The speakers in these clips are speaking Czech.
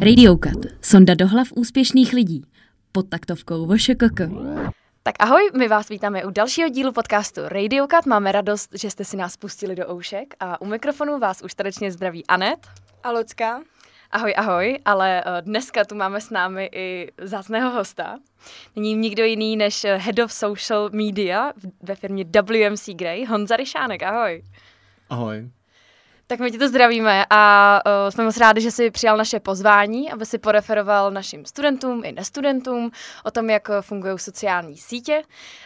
Radiokat. Sonda do hlav úspěšných lidí. Pod taktovkou VŠKK. Tak ahoj, my vás vítáme u dalšího dílu podcastu Radiokat. Máme radost, že jste si nás pustili do oušek a u mikrofonu vás už tradičně zdraví Anet. A Lucka. Ahoj, ahoj, ale eh, dneska tu máme s námi i zácného hosta. Není nikdo jiný než eh, Head of Social Media ve firmě WMC Grey, Honza Ryšánek, ahoj. Ahoj. Tak my ti to zdravíme a uh, jsme moc rádi, že jsi přijal naše pozvání, aby si poreferoval našim studentům i nestudentům o tom, jak fungují sociální sítě.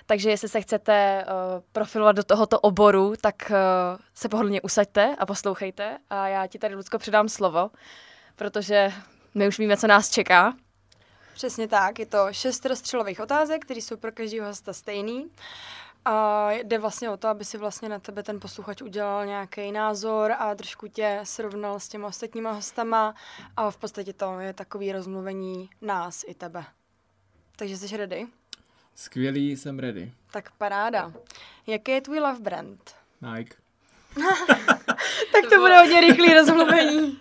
Takže jestli se chcete uh, profilovat do tohoto oboru, tak uh, se pohodlně usaďte a poslouchejte. A já ti tady, Lucko, předám slovo, protože my už víme, co nás čeká. Přesně tak, je to šest rozstřelových otázek, které jsou pro každého hosta stejný. A jde vlastně o to, aby si vlastně na tebe ten posluchač udělal nějaký názor a trošku tě srovnal s těma ostatníma hostama a v podstatě to je takový rozmluvení nás i tebe. Takže jsi ready? Skvělý, jsem ready. Tak paráda. Jaký je tvůj love brand? Nike. tak to bude hodně rychlý rozmluvení.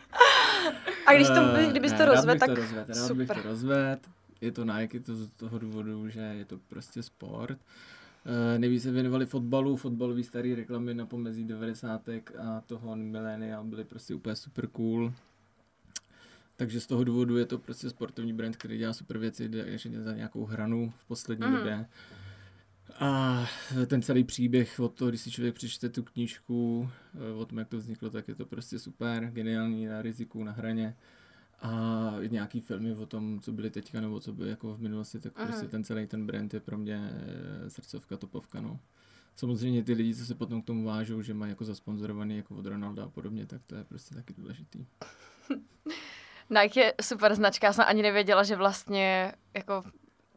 A když to, Eh, kdybys ne, to rozvedl, tak to rozvedl, rád super. bych to rozvedl. Je to Nike, je to z toho důvodu, že je to prostě sport. Uh, nejvíc se věnovali fotbalu, fotbalový starý reklamy na pomezí 90. a toho milénia byly prostě úplně super cool. Takže z toho důvodu je to prostě sportovní brand, který dělá super věci, jde ještě za nějakou hranu v poslední Mhm. době. A ten celý příběh od toho, když si člověk přečte tu knížku, eh, o tom, jak to vzniklo, tak je to prostě super, geniální na riziku, na hraně. A nějaký filmy o tom, co byly teďka, nebo co byly jako v minulosti, tak Aha. prostě ten celý ten brand je pro mě eh, srdcovka, topovka, no. Samozřejmě ty lidi, co se potom k tomu vážou, že mají jako zasponzorovaný jako od Ronalda a podobně, tak to je prostě taky důležitý. Nike je super značka, já jsem ani nevěděla, že vlastně jako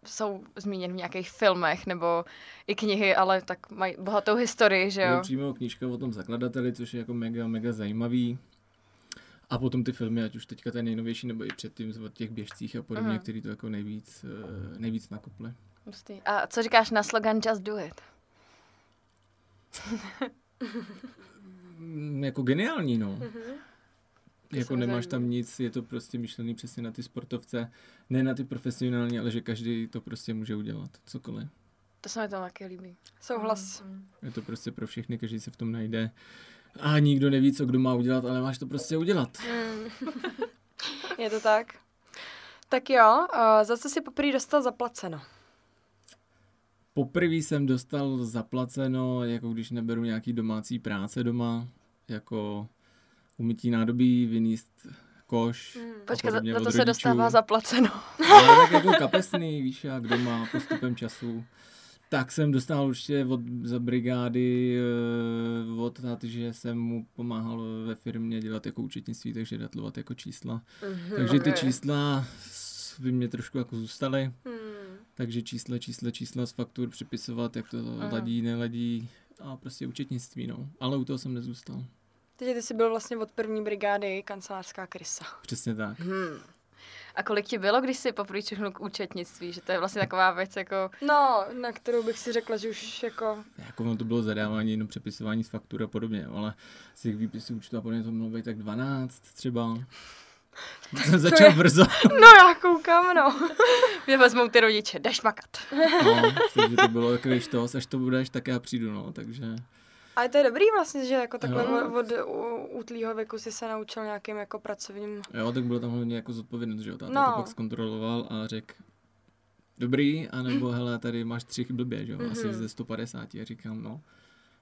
jsou zmíněn v nějakých filmech nebo i knihy, ale tak mají bohatou historii, že Je jo? přímo knížka o tom zakladateli, což je jako mega, mega zajímavý. A potom ty filmy, ať už teďka ten nejnovější, nebo i předtím o těch běžcích a podobně, Aha. který to jako nejvíc, eh, nejvíc nakoply. Hustý. A co říkáš na slogan Just do it? Mm, jako geniální, no. To Jako nemáš tam nic, je to prostě myšlený přesně na ty sportovce, ne na ty profesionální, ale že každý to prostě může udělat, cokoliv. To se mi tam taky líbí. souhlas. Je to prostě pro všechny, každý se v tom najde. A nikdo neví, co kdo má udělat, ale máš to prostě udělat. Je to tak? Tak jo, za co jsi poprvé dostal zaplaceno? Poprvé jsem dostal zaplaceno, jako když neberu nějaký domácí práce doma, jako umytí nádobí, vyníst koš. Hmm. Počkej, za, za to se dostává zaplaceno. Ale tak jako kapesný, víš, jak doma postupem času. Tak jsem dostal určitě od, za brigády eh, od táty, že jsem mu pomáhal ve firmě dělat jako účetnictví, takže datlovat jako čísla. Takže ty čísla by mě trošku jako zůstaly. Hmm. Takže čísla, čísla, čísla z faktur připisovat, jak to Aha. ladí, neladí a prostě účetnictví, no. Ale u toho jsem nezůstal. Takže ty jsi byl vlastně od první brigády kancelářská krysa. Přesně tak. Hmm. A kolik ti bylo, když jsi poprvé čuchnul k účetnictví? Že to je vlastně taková věc jako... No, na kterou bych si řekla, že už jako... Jako ono to bylo zadávání, jenom přepisování z faktur a podobně, ale z těch výpisů účtu a podobně to mohlo být tak 12 třeba. Jsem začal je- brzo. No já koukám, no. Mě vezmou ty rodiče, jdeš makat. No, takže to bylo jako když to, až to budeš, tak já přijdu, no, takže Ale to je dobrý vlastně, že jako takhle Jo. od, útlýho věku si se naučil nějakým jako pracovním... jo, tak bylo tam hlavně jako zodpovědnost, že jo, táta No. to pak zkontroloval a řekl, dobrý, anebo hele, tady máš tři blbě, že jo, asi Mhm. ze 150 a říkám, no,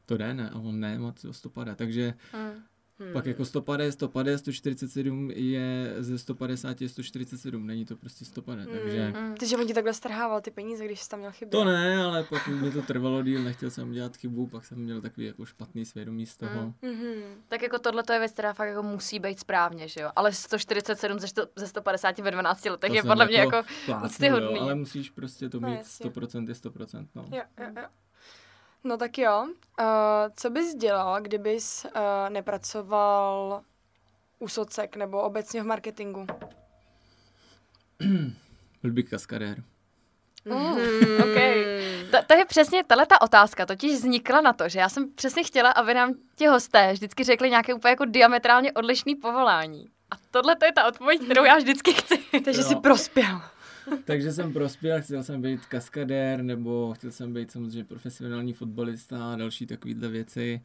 to jde, ne, a on ne, má to 150, takže Hmm. Hmm. Pak jako 150, 150, 147 je ze 150 je 147, není to prostě 150, Hmm. takže Hmm. Ty, že on ti takhle strhával ty peníze, když jsi tam měl chyby. to ne, ale pak mi to trvalo díl, nechtěl jsem dělat chybu, pak jsem měl takový jako špatný svědomí z toho. Mhm. Tak jako tohle to je věc, která fakt jako musí být správně, že jo? Ale 147 ze, sto, ze 150 ve 12 letech To je podle mě jako... plácnul, úctyhodný. jo, ale musíš prostě to No, mít jasně. 100% je 100%, no. Jo, jo, jo. No tak jo. Uh, co bys dělal, kdybys uh, nepracoval u socek nebo obecně v marketingu? Byl bych kaskadér. Mm, okay. To, to je přesně tahle ta otázka, totiž vznikla na to, že já jsem přesně chtěla, aby nám ti hosté vždycky řekli nějaké úplně jako diametrálně odlišný povolání. A tohle to je ta odpověď, kterou já vždycky chci. Takže Jo. jsi prospěl. Takže jsem prospěl, chtěl jsem být kaskadér, nebo chtěl jsem být samozřejmě profesionální fotbalista a další takovýhle věci.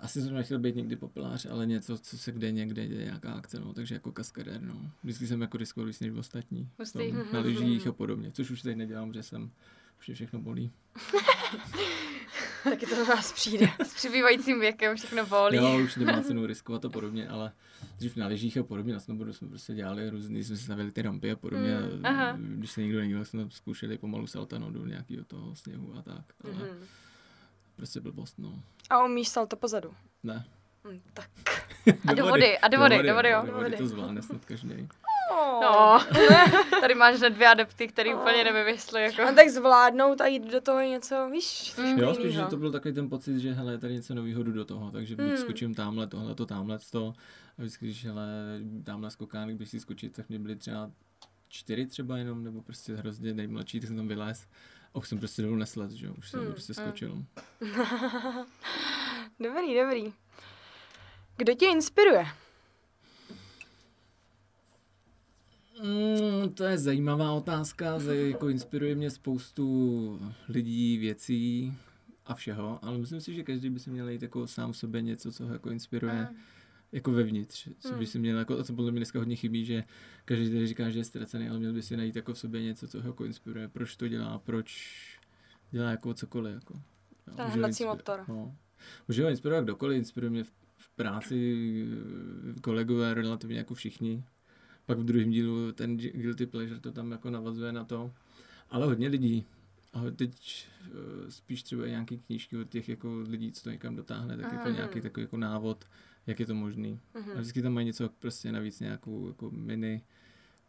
Asi jsem nechtěl být někdy populář, ale něco, co se kde někde děje, nějaká akce, no, takže jako kaskadér, no. Vždycky jsem jako riskoval víc než ostatní. No, na lyžích a podobně, což už teď nedělám, že jsem, už mě všechno bolí. Taky to na nás přijde. S přibývajícím věkem všechno bolí. Jo, už nemá cenu riskovat a podobně, ale dřív na lyžích a podobně, na snowboardu jsme prostě dělali různý, jsme si stavili ty rampy a podobně. Mm, aha. Když se nikdo nedělal, tak jsme zkoušeli pomalu salta no, do nějakého toho sněhu a tak. Ale Mhm. prostě blbost, no. A umíš salto pozadu. Ne. Hm, tak. A do vody, a do vody, do vody, jo. Do vody to zvládne snad každý. No, tady máš hned dvě adepty, který úplně nevymyslí. Jako. A tak zvládnout a jít do toho něco, víš, Mm. Jo, spíš, že to byl takový ten pocit, že hele, je tady něco nového jdu do toho, takže buď Hmm. skočím tamhle, tohle, to, tamhle, to. A vždycky, když hele, tamhle skokán, když si skočit, tak mě byly třeba čtyři třeba jenom, nebo prostě hrozně nejmladší, tak jsem tam vylez. A už jsem prostě dolů neslez, že jo, už jsem Hmm, prostě hmm. skočil. Dobrý, dobrý. Kdo tě inspiruje? Mm, to je zajímavá otázka, jako inspiruje mě spoustu lidí, věcí a všeho, ale myslím si, že každý by si měl jít jako sám sobě něco, co ho jako inspiruje. Mm. jako vevnitř, co by Hmm. si měl, jako, a co podle mě dneska hodně chybí, že každý tady říká, že je ztracený, ale měl by si najít jako v sobě něco, co ho jako inspiruje, proč to dělá, proč dělá jako cokoliv. Jako. Ten hnací motor. No. Může ho inspirovat kdokoliv, inspiruje mě v, v práci kolegové relativně jako všichni. Pak v druhém dílu ten Guilty Pleasure to tam jako navazuje na to. Ale hodně lidí. A teď eh, spíš třeba nějaký knížky od těch jako lidí, co to někam dotáhne, tak jako nějaký takový jako návod, jak je to možný. Mhm. A vždycky tam mají něco prostě navíc, nějakou jako mini,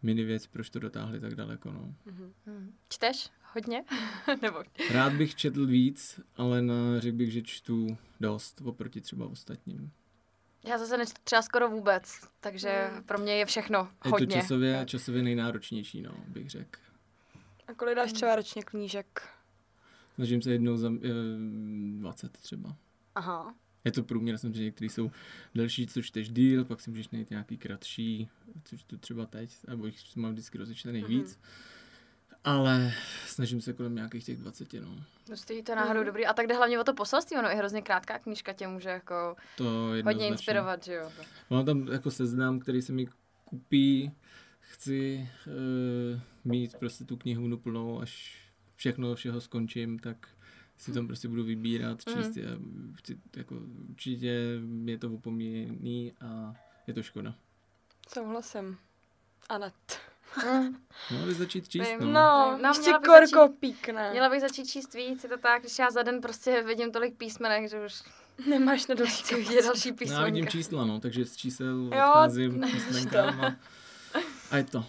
mini věc, proč to dotáhli tak daleko. No. Mhm. Hmm. Čteš hodně? Nebo Rád bych četl víc, ale na, řekl bych, že čtu dost oproti třeba ostatním. Já zase nečtu třeba skoro vůbec, takže Hmm. pro mě je všechno Je hodně. to časově, časově nejnáročnější, no, bych řekl. A kolik dáš třeba ročně knížek? Snažím se jednou za eh, 20 třeba. Aha. Je to průměr, jsem že některý jsou delší, co čteš díl, pak si můžeš najít nějaký kratší, což tu třeba teď, nebo jich mám vždycky rozečtených Mhm. víc. Ale snažím se kolem nějakých těch 20, no. Prostě to je náhodou Mhm. dobrý. A tak jde hlavně o to poselství, ono i hrozně krátká knížka tě může jako To hodně inspirovat, že jo. Mám tam jako seznam, který se mi kupí. Chci uh, mít prostě tu knihovnu plnou, až všechno všeho skončím, tak si tam prostě budu vybírat, Mhm. číst. Já chci, jako, určitě je to opomíjený a je to škoda. Souhlasím. Anet. No, ale začít číst, Vím. no. No, No, no ještě měla bych korko začít- píkne. Měla bych začít číst víc, je to tak, když já za den prostě vidím tolik písmenek, že už Nemáš na dost. vidět další No, já vidím písmenka. čísla, no, takže z čísel odcházím písmenkám a, a je to.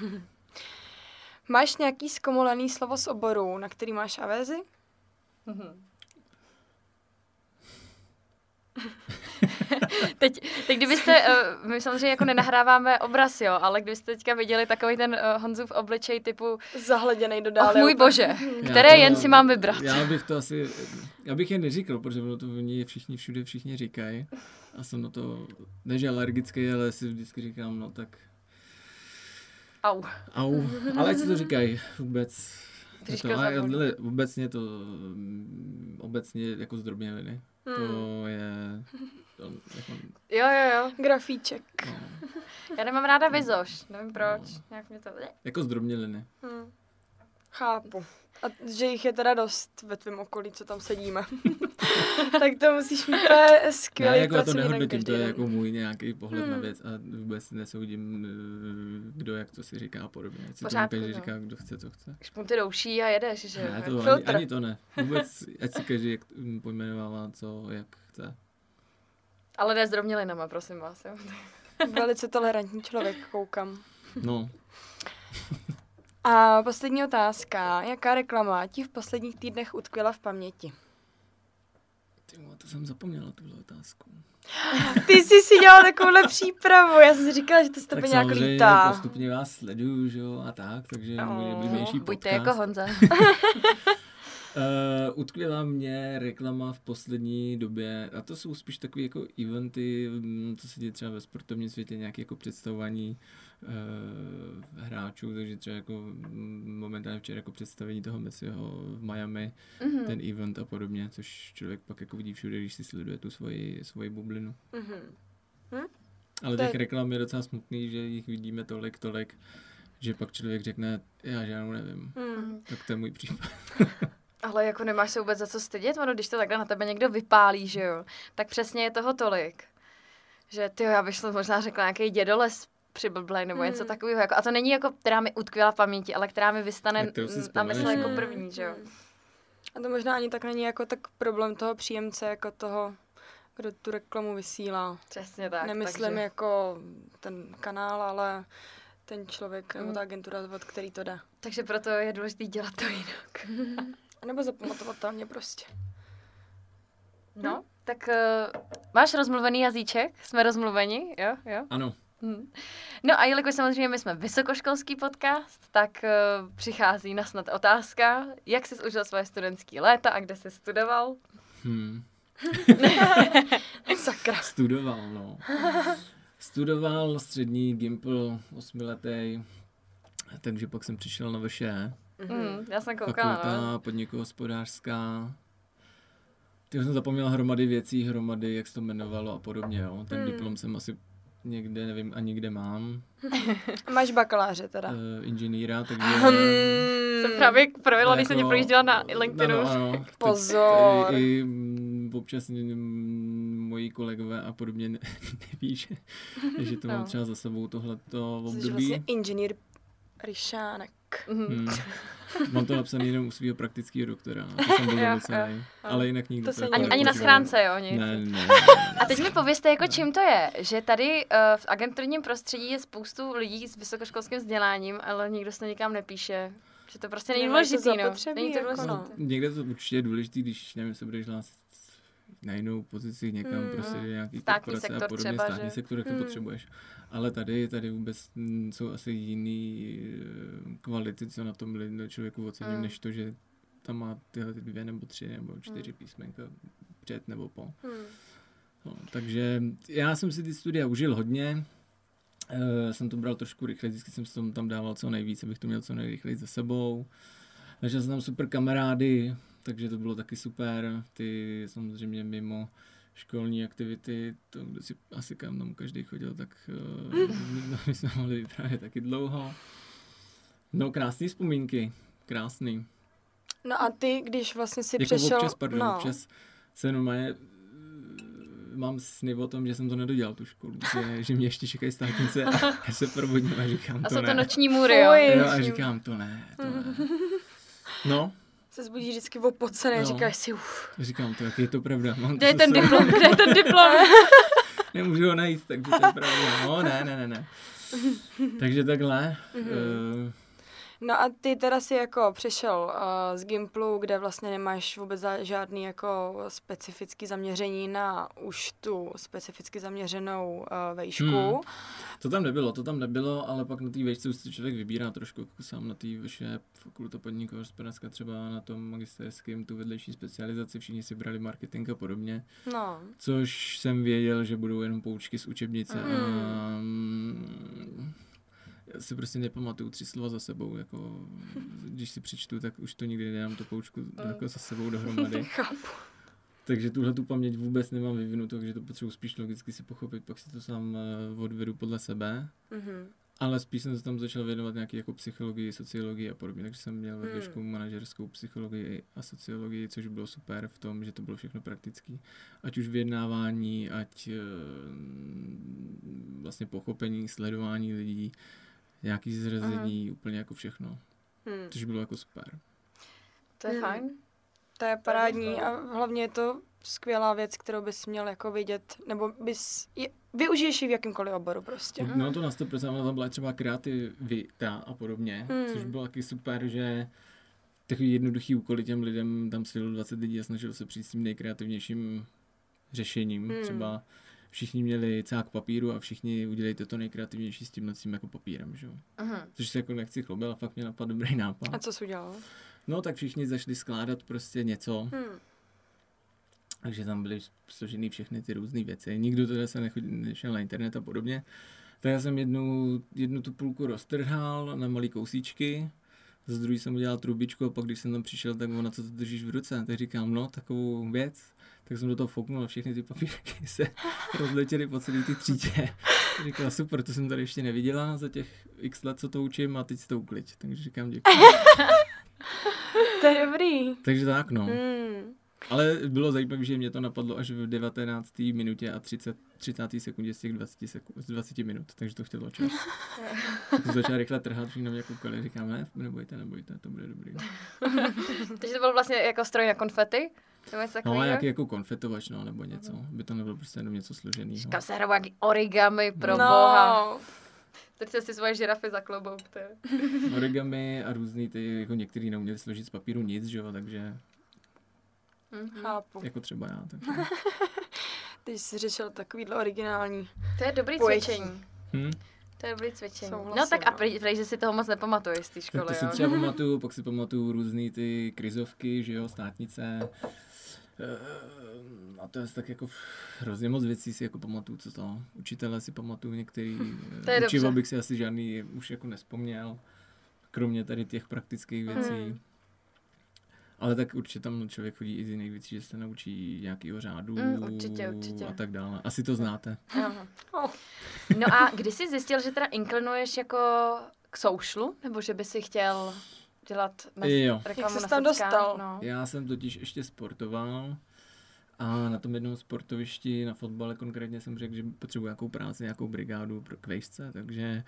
Máš nějaký zkomolený slovo z oboru, na který máš avézi? Mhm. teď, teď kdybyste, uh, my samozřejmě jako nenahráváme obraz, jo, ale kdybyste teďka viděli takový ten uh, Honzův obličej typu, Zahleděnej do dále. můj bože, Já které to- jen si mám vybrat. Já bych to asi, já bych je neříkal, protože ono to oni všichni všude všichni říkají. A jsem na to, ne že alergický, ale si vždycky říkám, no tak Au. au. Ale ať si to říkají vůbec. To, ale obecně to, mm, obecně jako zdrobněliny. Hmm. To je, jako, Jo, jo, jo. Grafíček. no, Já nemám ráda vizoš, nevím proč. Nějak mě to... jako zdrobněliny. Hmm. Chápu. A že jich je teda dost ve tvém okolí, co tam sedíme. tak to musíš mít skvělý jako já to nehodnotím, každý to je den. jako můj nějaký pohled na Hmm. věc a vůbec nesoudím, eh, kdo jak to si říká a podobně. Ať si Pořádku, každý no. říká, kdo chce, co chce. Špunty douší a jedeš, že jo. Ne, to ani, filtr. ani to ne. Vůbec, ať si každý jak, mm, pojmenovává, co, jak chce. Ale ne s drobnělinama, prosím vás, jo. Velice tolerantní člověk, koukám. No, A poslední otázka. Jaká reklama ti v posledních týdnech utkvěla v paměti? ty vole, to jsem zapomněla, tuhle otázku. Ty jsi si dělal takovouhle přípravu. Já jsem si říkala, že to z tebe nějak samozřejmě lítá. postupně vás sleduju, že jo, a tak, takže Oh, můj nejbližnější Buďte podcast. jako Honza. Uh, utkvěla mě reklama v poslední době, a to jsou spíš takové jako eventy, mm, co se děje třeba ve sportovním světě, nějaké jako představování uh, hráčů, takže třeba jako mm, momentálně včera jako představení toho Messiho v Miami, mm-hmm. ten event a podobně, což člověk pak jako vidí všude, když si sleduje tu svoji, svoji bublinu. Mm-hmm. Hm? Ale těch reklam je docela smutný, že jich vidíme tolik, tolik, že pak člověk řekne, já žádnou nevím. Mm. Tak to je můj případ. Ale jako nemáš se vůbec za co stydět, ono, když to takhle na tebe někdo vypálí, že jo, tak přesně je toho tolik. Že ty já bych to možná řekla nějaký dědoles přiblblej nebo mm. něco takového. Jako, a to není jako, která mi utkvěla v paměti, ale která mi vystane na mysli jako první, že jo. A to možná ani tak není jako tak problém toho příjemce, jako toho, kdo tu reklamu vysílá. Přesně tak. Nemyslím takže... jako ten kanál, ale ten člověk mm. nebo ta agentura, od který to jde. Takže proto je důležité dělat to jinak. nebo zapamatovatelně prostě. No, hm? tak uh, máš rozmluvený jazyček? Jsme rozmluveni? Jo, jo? Ano. Hm. No a jelikož samozřejmě my jsme vysokoškolský podcast, tak uh, přichází na snad otázka, jak jsi užil svoje studentské léta a kde jsi studoval? Hmm. Sakra. Studoval, no. Studoval střední Gimple osmiletý, takže pak jsem přišel na VŠE. Mm, já jsem koukala, Fakulta no. podnikohospodářská. Ty jsem zapomněl hromady věcí, hromady, jak se to jmenovalo a podobně, jo. Ten mm. diplom jsem asi někde, nevím ani kde mám. Máš bakaláře teda? Uh, inženýra, takže... Hmm. Jsem právě projela, když jsem mě jako- projížděla na LinkedInu. Ano, ano. Pozor. I, i, občas moji kolegové a podobně ne, neví, že, že to no. mám třeba za sebou tohleto období. Jsi vlastně inženýr Ryšánek. Hmm. Mám to napsané jenom u svého praktického doktora. To jsem byl. Ale jinak nikdo to, to ani, ani na schránce, jo? Nic. Ne, ne, ne, A teď mi pověste, jako čím to je, že tady uh, v agenturním prostředí je spoustu lidí s vysokoškolským vzděláním, ale nikdo se to nikam nepíše. Že to prostě není důležitý, no. Není to důležitý. Jako no. Někde to určitě je důležitý, když, nevím, se budeš hlásit na jinou pozici někam, hmm, prostě nějaký státní korporace a podobně, třeba, státní že? sektor, jak hmm. to potřebuješ. Ale tady, tady vůbec jsou asi jiný eh, kvality, co na tom člověku ocením, hmm. než to, že tam má tyhle dvě nebo tři nebo čtyři hmm. písmenka před nebo po. Hmm. No, takže já jsem si ty studia užil hodně, Uh, jsem to bral trošku rychle, vždycky jsem si tam dával co nejvíc, abych to měl co nejrychleji za sebou. Našel jsem tam super kamarády, takže to bylo taky super. Ty samozřejmě mimo školní aktivity, to, kde si asi kam tam každý chodil, tak uh, my jsme mohli vyprávět taky dlouho. No, krásné vzpomínky, krásný. No a ty, když vlastně si jako přešel... Občas, pardon, no. občas se normálně mám sny o tom, že jsem to nedodělal, tu školu, že, že mě ještě čekají státnice a já se probudím a říkám a to ne. A jsou to noční můry, jo? jo? a říkám to ne, to ne. No, se zbudí vždycky opocený no. říkáš si, uf. Říkám to, jak je to pravda. Mám kde je ten diplom, kde je ten diplom? Nemůžu ho najít, takže to je pravda. No, ne, ne, ne, ne. takže takhle. Mm-hmm. Uh, No a ty teda si jako přišel uh, z Gimplu, kde vlastně nemáš vůbec žádný jako specifický zaměření na už tu specificky zaměřenou uh, vejšku. Hmm. To tam nebylo, to tam nebylo, ale pak na té vejšce už si člověk vybírá trošku jako sám na té vyšší fakulta podnikové hospodářská, třeba na tom magisterském, tu vedlejší specializaci, všichni si brali marketing a podobně. No. Což jsem věděl, že budou jenom poučky z učebnice mm. a mm, já si prostě nepamatuju tři slova za sebou, jako když si přečtu, tak už to nikdy nedám tu poučku jako za sebou dohromady. Takže tuhle tu paměť vůbec nemám vyvinutou, takže to potřebuji spíš logicky si pochopit, pak si to sám uh, odvedu podle sebe. Mm-hmm. Ale spíš jsem se tam začal věnovat nějaký jako psychologii, sociologii a podobně, takže jsem měl ve mm. manažerskou psychologii a sociologii, což bylo super v tom, že to bylo všechno praktický. Ať už vyjednávání, ať uh, vlastně pochopení, sledování lidí, nějaký zrazení, uh-huh. úplně jako všechno. Hmm. Což bylo jako super. To je hmm. fajn. To je parádní a hlavně je to skvělá věc, kterou bys měl jako vidět, nebo bys, je, využiješ ji v jakýmkoliv oboru prostě. No to na 100%, ona tam byla třeba kreativita a podobně, hmm. což bylo taky super, že takový jednoduchý úkoly těm lidem, tam svědělo 20 lidí a snažil se přijít s tím nejkreativnějším řešením. Hmm. Třeba všichni měli cák papíru a všichni udělejte to nejkreativnější s tím tím jako papírem, že jo. Uh-huh. Což se jako nechci chlobil, ale fakt mě napadl dobrý nápad. A co jsi udělal? No tak všichni zašli skládat prostě něco, Hmm. takže tam byly složený všechny ty různé věci. Nikdo teda se nechodil, nešel na internet a podobně. Tak já jsem jednu, jednu tu půlku roztrhal na malý kousíčky, z druhý jsem udělal trubičku a pak když jsem tam přišel, tak ona, co to držíš v ruce? Tak říkám, no, takovou věc. Tak jsem do toho fouknul a všechny ty papírky se rozletěly po celé ty třídě. Říkala, super, to jsem tady ještě neviděla za těch x let, co to učím a teď si to ukliď. Takže říkám děkuji. To je dobrý. Takže tak, no. Hmm. Ale bylo zajímavé, že mě to napadlo až v 19. minutě a 30, 30. sekundě z těch 20, sekund, z 20 minut, takže to chtělo čas. Tak jsem začal rychle trhat, všichni na mě koukali, říkám, ne, nebojte, nebojte, to bude dobrý. Takže to byl vlastně jako stroj na konfety? Nebo něco No jak jako konfetovač, no, nebo něco, by to nebylo prostě jenom něco složeného. Říkám se hrabou jaký origami pro no. boha. Teď se si svoje žirafy za klobouk, to. Origami a různý ty, jako některý neuměli složit z papíru nic, že jo, takže Mhm. Chápu. jako třeba já. Tak. Ty jsi řešil takovýhle originální. To je dobrý Pojetí. cvičení. Hm? To je dobrý cvičení. Souhlasím, no tak a no. prej, prej, že si toho moc nepamatuješ z té Tak školy, to si jo? třeba pamatuju, pak si pamatuju různý ty krizovky, že jo, státnice. Eh, A to je tak jako hrozně moc věcí si jako pamatuju, co to. Učitele si pamatuju některý. Eh, Učivo bych si asi žádný už jako nespomněl. Kromě tady těch praktických věcí. Hmm. Ale tak určitě tam člověk chodí i z jiných věcí, že se naučí nějakýho řádu Mm, určitě, určitě. a tak dále. Asi to znáte. Aha. Oh. No a kdy jsi zjistil, že teda inklinuješ jako k soušlu? Nebo že by si chtěl dělat mezi Jo. reklamu Jak ses tam dostal? No. Já jsem totiž ještě sportoval a na tom jednom sportovišti, na fotbale konkrétně jsem řekl, že potřebuji nějakou práci, nějakou brigádu pro kvejšce, takže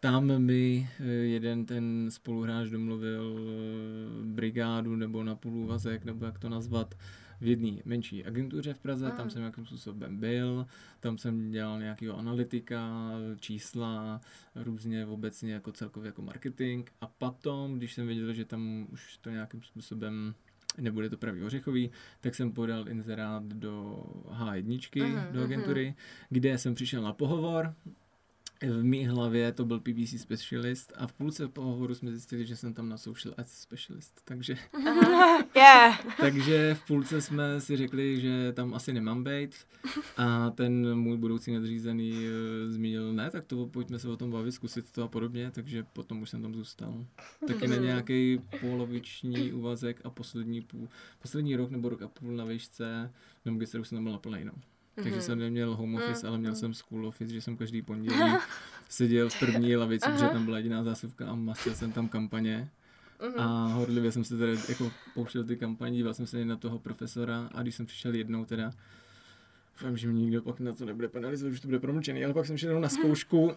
tam mi eh, jeden ten spoluhráč domluvil eh, brigádu nebo na půlúvazek, nebo jak to nazvat, v jedné menší agentuře v Praze, Mm. tam jsem nějakým způsobem byl, tam jsem dělal nějakého analytika, čísla, různě obecně jako celkově jako marketing a potom, když jsem věděl, že tam už to nějakým způsobem nebude to pravý ořechový, tak jsem podal inzerát do H1, Mhm, do agentury, kde jsem přišel na pohovor, v mý hlavě to byl PPC specialist a v půlce pohovoru jsme zjistili, že jsem tam na social ads specialist, takže Yeah. takže v půlce jsme si řekli, že tam asi nemám být a ten můj budoucí nadřízený uh, zmínil, ne, tak to pojďme se o tom bavit, zkusit to a podobně, takže potom už jsem tam zůstal. Taky na nějaký poloviční úvazek a poslední, půl, poslední rok nebo rok a půl na výšce, nebo když už jsem tam byl na plnej, no. Takže jsem neměl home office, ale měl jsem school office, že jsem každý pondělí seděl v první lavici, protože tam byla jediná zásuvka a mastil jsem tam kampaně. Mhm. A horlivě jsem se teda jako pouštěl ty kampaně, díval jsem se na toho profesora a když jsem přišel jednou teda, doufám, že mě nikdo pak na to nebude penalizovat, že to bude promlčený, ale pak jsem šel jednou na zkoušku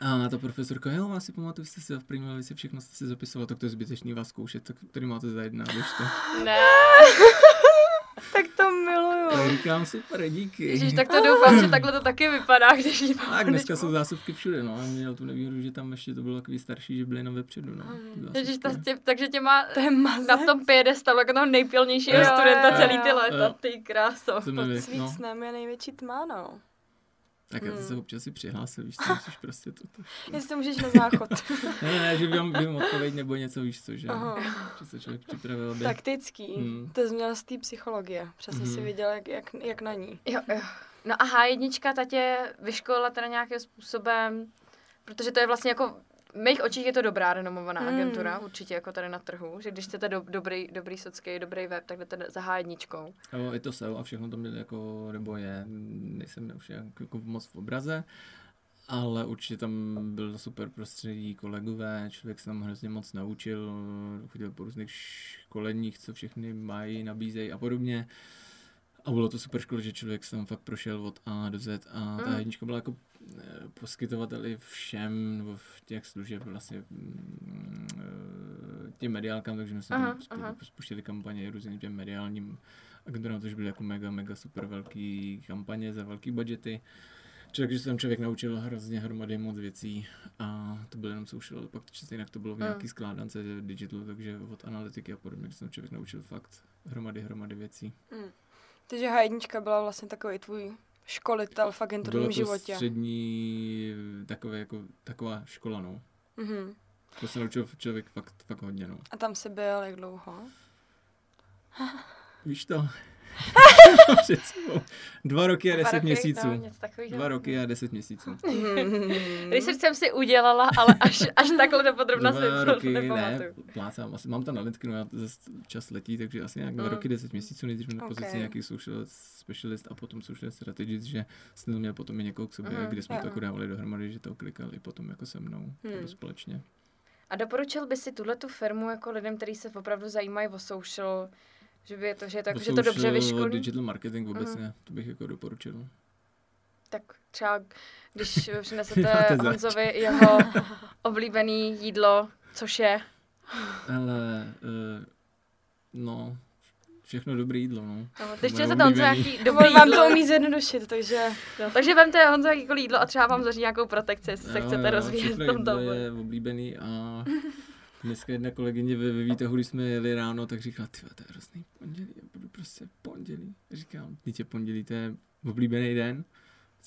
a ta profesorka, jo, vás si pamatuju, jste si v první lavici všechno jste si zapisoval, tak to je zbytečný vás zkoušet, tak tady máte za jedna, běžte. Ne, tak to miluju. A říkám, super, díky. Ježíš, tak to doufám, že takhle to taky vypadá, když jí Tak dneska jsou zásuvky všude, no. A měl tu nevýhodu, že tam ještě to bylo takový starší, že byly jenom vepředu, no. ty Ježíš, ta, tě, takže tě má To je mazec. na tom piedestalu jako toho nejpilnějšího studenta celý ty léta, ty kráso. Pod no. svícnem je největší tma, no. Tak já Hmm. se občas si přihlásil, víš, co musíš prostě to. to. Jestli můžeš na záchod. Ne, ne, že vím, vím odpověď nebo něco, víš co, že, Aha. že se člověk připravil, aby... Taktický. Hmm. To jsi měl z té psychologie. Přesně si Mhm. viděl, jak, jak, jak na ní. Jo, jo. No a H1 ta tě vyškolila teda nějakým způsobem, protože to je vlastně jako v mých očích je to dobrá renomovaná Hmm. agentura, určitě jako tady na trhu, že když chcete do, dobrý, dobrý socky, dobrý web, tak jdete za H1. Jo, je to SEO a všechno to měli jako, nebo je, nejsem už jako, jako moc v obraze, ale určitě tam byl super prostředí, kolegové, člověk se tam hrozně moc naučil, chodil po různých školeních, co všechny mají, nabízejí a podobně. A bylo to super škola, že člověk se tam fakt prošel od A do Z a ta Mm. jednička byla jako eh, poskytovatel i všem, nebo v těch služeb vlastně mm, eh, těm mediálkám, takže my jsme Aha, tam aha. spu- spuštili kampaně různým těm mediálním agenturám, což byly jako mega, mega super velký kampaně za velký budgety. Člověk, že se tam člověk naučil hrozně hromady moc věcí a to bylo jenom social, pak čistě jinak to bylo v Mm. nějaký skládance digital, takže od analytiky a podobně, že se tam člověk naučil fakt hromady, hromady věcí. Takže H1 byla vlastně takový tvůj školitel v agenturním to životě. střední takové jako, taková škola, no. Mhm. To se naučil člověk fakt, fakt hodně, no. A tam jsi byl jak dlouho? Víš to? Před sebou. Dva roky a deset roky, měsíců. No. Dva roky a deset měsíců. Research jsem si udělala, ale až, až takhle dopodrobna to roky, ne, nepamatuju. plácám, asi mám tam na LinkedInu, já zase čas letí, takže asi nějak dva Mm. roky, deset měsíců, nejdřív na pozici Ok. nějaký social specialist a potom social strategist, že jsem měl potom i někoho k sobě, Mhm, kde jsme to jo. jako dávali dohromady, že to klikali potom jako se mnou, Hmm. nebo společně. A doporučil by si tuhle tu firmu jako lidem, kteří se opravdu zajímají o social, že by je to, že je to, jako, že to dobře vyškolí? digital marketing obecně, Mhm. to bych jako doporučil. Tak třeba, když přinesete. Honzovi jeho oblíbený jídlo, což je, Ale, uh, no, všechno dobré jídlo, no. no, když Honzo oblíbený. nějaký dobrý On vám to jídlo, umí zjednodušit, takže... no, takže vemte Honzo jakýkoliv jídlo a třeba vám zaří nějakou protekci, jestli se chcete jo, rozvíjet v tom jídlo tom. je oblíbený a dneska jedna kolegyně ve, ve Výtahu, když jsme jeli ráno, tak říkala, ty to je hrozný pondělí, já budu prostě pondělí. Říkám, dítě pondělí, to je oblíbený den,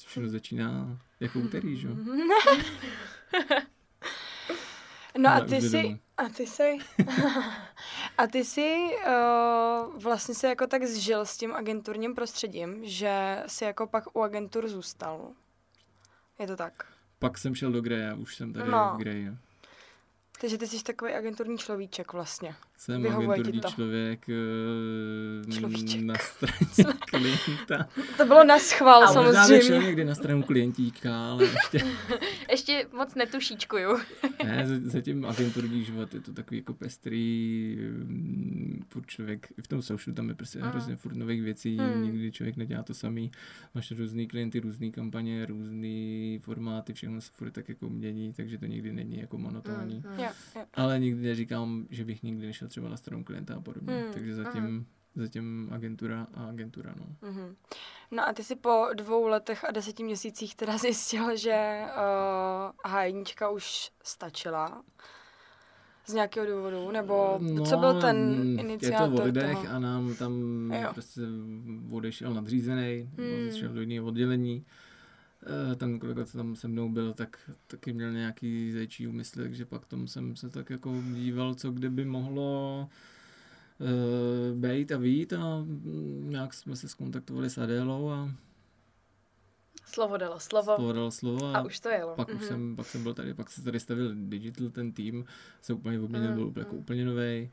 všechno začíná jako úterý, že jo? No a ty domů. a ty jsi, a ty jsi uh, vlastně se jako tak zžil s tím agenturním prostředím, že jsi jako pak u agentur zůstal. Je to tak? Pak jsem šel do Greje, už jsem tady No. v Greji. Takže ty jsi takový agenturní človíček vlastně. Jsem Vyhovuje agenturní člověk eh, Človíček. na straně klienta. To bylo na schvál A A možná bych šel samozřejmě. někdy na stranu klientíka, ale ještě Ještě moc netušíčkuju. Ne, za- zatím agenturní život je to takový jako pestrý, mm, furt člověk, i v tom social tam je prostě Mm. hrozně furt nových věcí, Mm. nikdy člověk nedělá to samý, máš různý klienty, různé kampaně, různé formáty, všechno se furt tak jako mění, takže to nikdy není jako monotónní. Mm, mm. Jo. Ale nikdy neříkám, že bych nikdy nešel třeba na stranu klienta a podobně, Mm. takže zatím, zatím agentura a agentura, no. Mhm. No a ty si po dvou letech a deseti měsících teda zjistil, že uh, hájnička už stačila. Z nějakého důvodu? Nebo co byl ten iniciátor Je to o lidech toho? a nám tam Jo. prostě odešel nadřízený, Hmm. hmm. šel do jiného oddělení. Eh, Ten kolega, co tam se mnou byl, tak taky měl nějaký zajčí úmysl, takže pak tomu jsem se tak jako díval, co kde by mohlo uh, být a vít a nějak jsme se skontaktovali s Adélou a Slovo dalo slovo slovo dalo slovo a, a už to jelo. pak už Mhm. jsem, pak jsem byl tady, pak se tady stavil digital ten tým, se úplně obměnil, Mm, byl úplně, jako mm. úplně nový.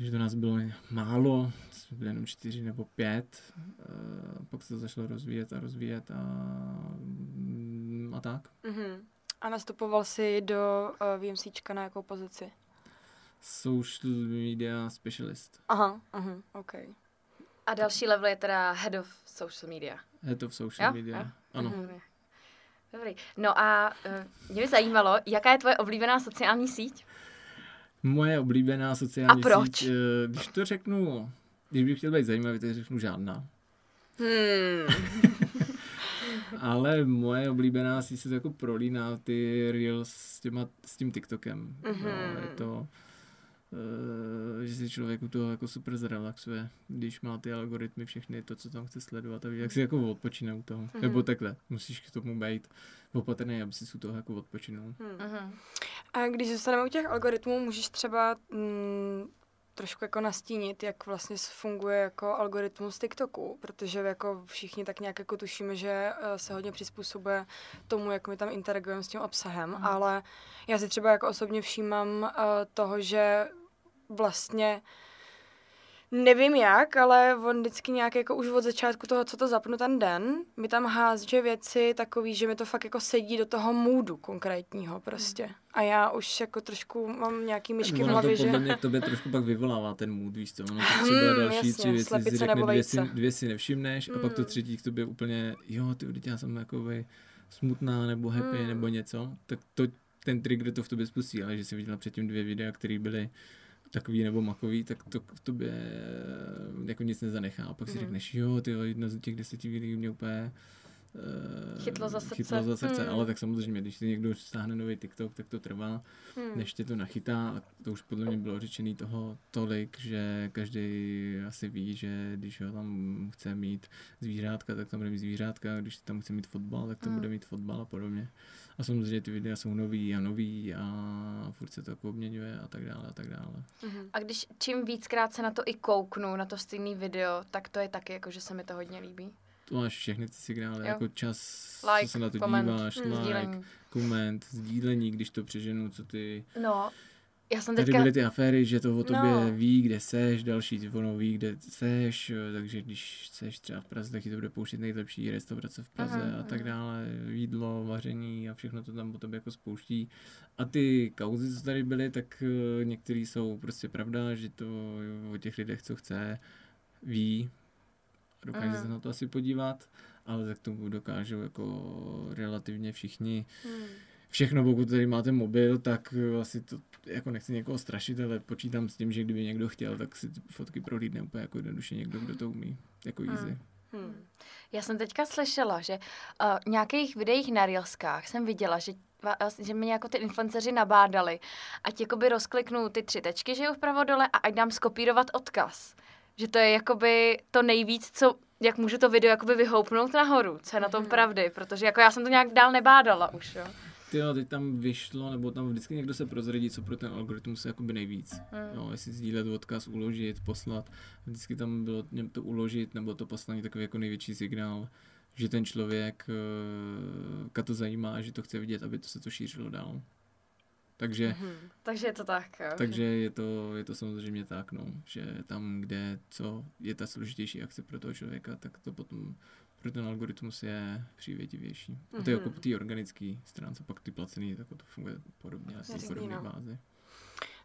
Takže to nás bylo málo, jsme byli jenom čtyři nebo pět, uh, pak se to začalo rozvíjet a rozvíjet a, mm, a tak. Mhm. A nastupoval jsi do uh, VMCčka na jakou pozici? Social media specialist. Aha, aha, OK. A další level je teda head of social media. Head of social Jo? media. Jo? Ano. Mhm. Dobrý. No a uh, mě by zajímalo, jaká je tvoje oblíbená sociální síť? Moje oblíbená sociální A proč? síť, eh, když to řeknu, když bych chtěl být zajímavý, tak řeknu žádná. Hmm. Ale moje oblíbená síť se to jako prolíná ty reels s, těma, s tím TikTokem. Mhm. No, je to, že si člověk u toho jako super zrelaxuje, když má ty algoritmy všechny, to, co tam chce sledovat a ví, jak si jako odpočine u toho. Mhm. Nebo takhle, musíš k tomu být opatrný, aby si u toho jako odpočinul. Hmm. Mhm. A když zůstaneme u těch algoritmů, můžeš třeba mm, trošku jako nastínit, jak vlastně funguje jako algoritmus TikToku, protože jako všichni tak nějak jako tušíme, že eh, se hodně přizpůsobuje tomu, jak my tam interagujeme s tím obsahem, Mhm. ale já si třeba jako osobně všímám uh, toho, že vlastně Nevím jak, ale on vždycky nějak jako už od začátku toho, co to zapnu ten den, mi tam házže věci takový, že mi to fakt jako sedí do toho můdu konkrétního prostě. A já už jako trošku mám nějaký myšky v hlavě, to že... podle mě k tobě trošku pak vyvolává ten mood, víš co? Ono to třeba Hmm, další jasně, tři věci si řekne, dvě si, dvě si nevšimneš a pak to Hmm. třetí k tobě úplně, jo, ty teď já jsem jakoby smutná nebo happy Hmm. nebo něco, tak to, ten trigger to v tobě spustí, ale že jsi viděla předtím dvě videa, které byly takový nebo makový, tak to v tobě eh, jako nic nezanechá. A pak si Mhm. řekneš, jo, ty jedna z těch deseti videí mě úplně eh, Chytlo za srdce. Chytlo za srdce, Hmm. ale tak samozřejmě, když si někdo stáhne nový TikTok, tak to trvá Hmm. než tě to nachytá. A to už podle mě bylo řečený toho tolik, že každý asi ví, že když ho tam chce mít zvířátka, tak tam bude mít zvířátka, když tam chce mít fotbal, tak tam Mm. bude mít fotbal a podobně. A samozřejmě ty videa jsou nový a nový a furt se to jako obměňuje a tak dále a tak dále. A když čím víckrát se na to i kouknu, na to stejný video, tak to je taky jako, že se mi to hodně líbí. To máš všechny ty signály, Jo. jako čas, Like, co se na to koment, díváš, mm, like, sdílení. koment, sdílení, když to přeženu, co ty... No, já jsem Tady teďka... byly ty aféry, že to o tobě No. ví, kde seš, další ono ví, kde seš, takže když seš třeba v Praze, tak ti to bude pouštět nejlepší restaurace v Praze Aha, a tak aha. dále, jídlo, vaření a všechno to tam o tobě jako spouští. A ty kauzy, co tady byly, tak eh, některý jsou prostě pravda, že to o těch lidech, co chce, ví, dokáže Aha. se na to asi podívat, ale tak tomu dokážou jako relativně všichni Hmm. Všechno, pokud tady máte mobil, tak eh, asi to, jako nechci někoho strašit, ale počítám s tím, že kdyby někdo chtěl, tak si ty fotky prohlídne úplně jako jednoduše někdo, kdo to umí, jako Hmm. easy. Hmm. Já jsem teďka slyšela, že uh, v nějakých videích na Reelskách jsem viděla, že va- že mě jako ty influenceři nabádali, ať jakoby rozkliknu ty tři tečky, že jo, vpravo dole a ať dám skopírovat odkaz. Že to je jakoby to nejvíc, co, jak můžu to video jakoby vyhoupnout nahoru, co je na tom pravdy, protože jako já jsem to nějak dál nebádala už, jo. Ty jo, teď tam vyšlo, nebo tam vždycky někdo se prozradí, co pro ten algoritmus je jakoby nejvíc. Hmm. Jo, jestli sdílet odkaz, uložit, poslat. Vždycky tam bylo to uložit, nebo to poslaní takový jako největší signál, že ten člověk uh, to zajímá a že to chce vidět, aby to se to šířilo dál. Takže Hmm. Takže je to tak, jo. Takže je to, je to samozřejmě tak, no, že tam, kde co je ta složitější akce pro toho člověka, tak to potom pro ten algoritmus je přívětivější. A to je jako Mhm. po té organické stránce, pak ty placený, tak to funguje podobně, asi Jasný, podobné no. bázi.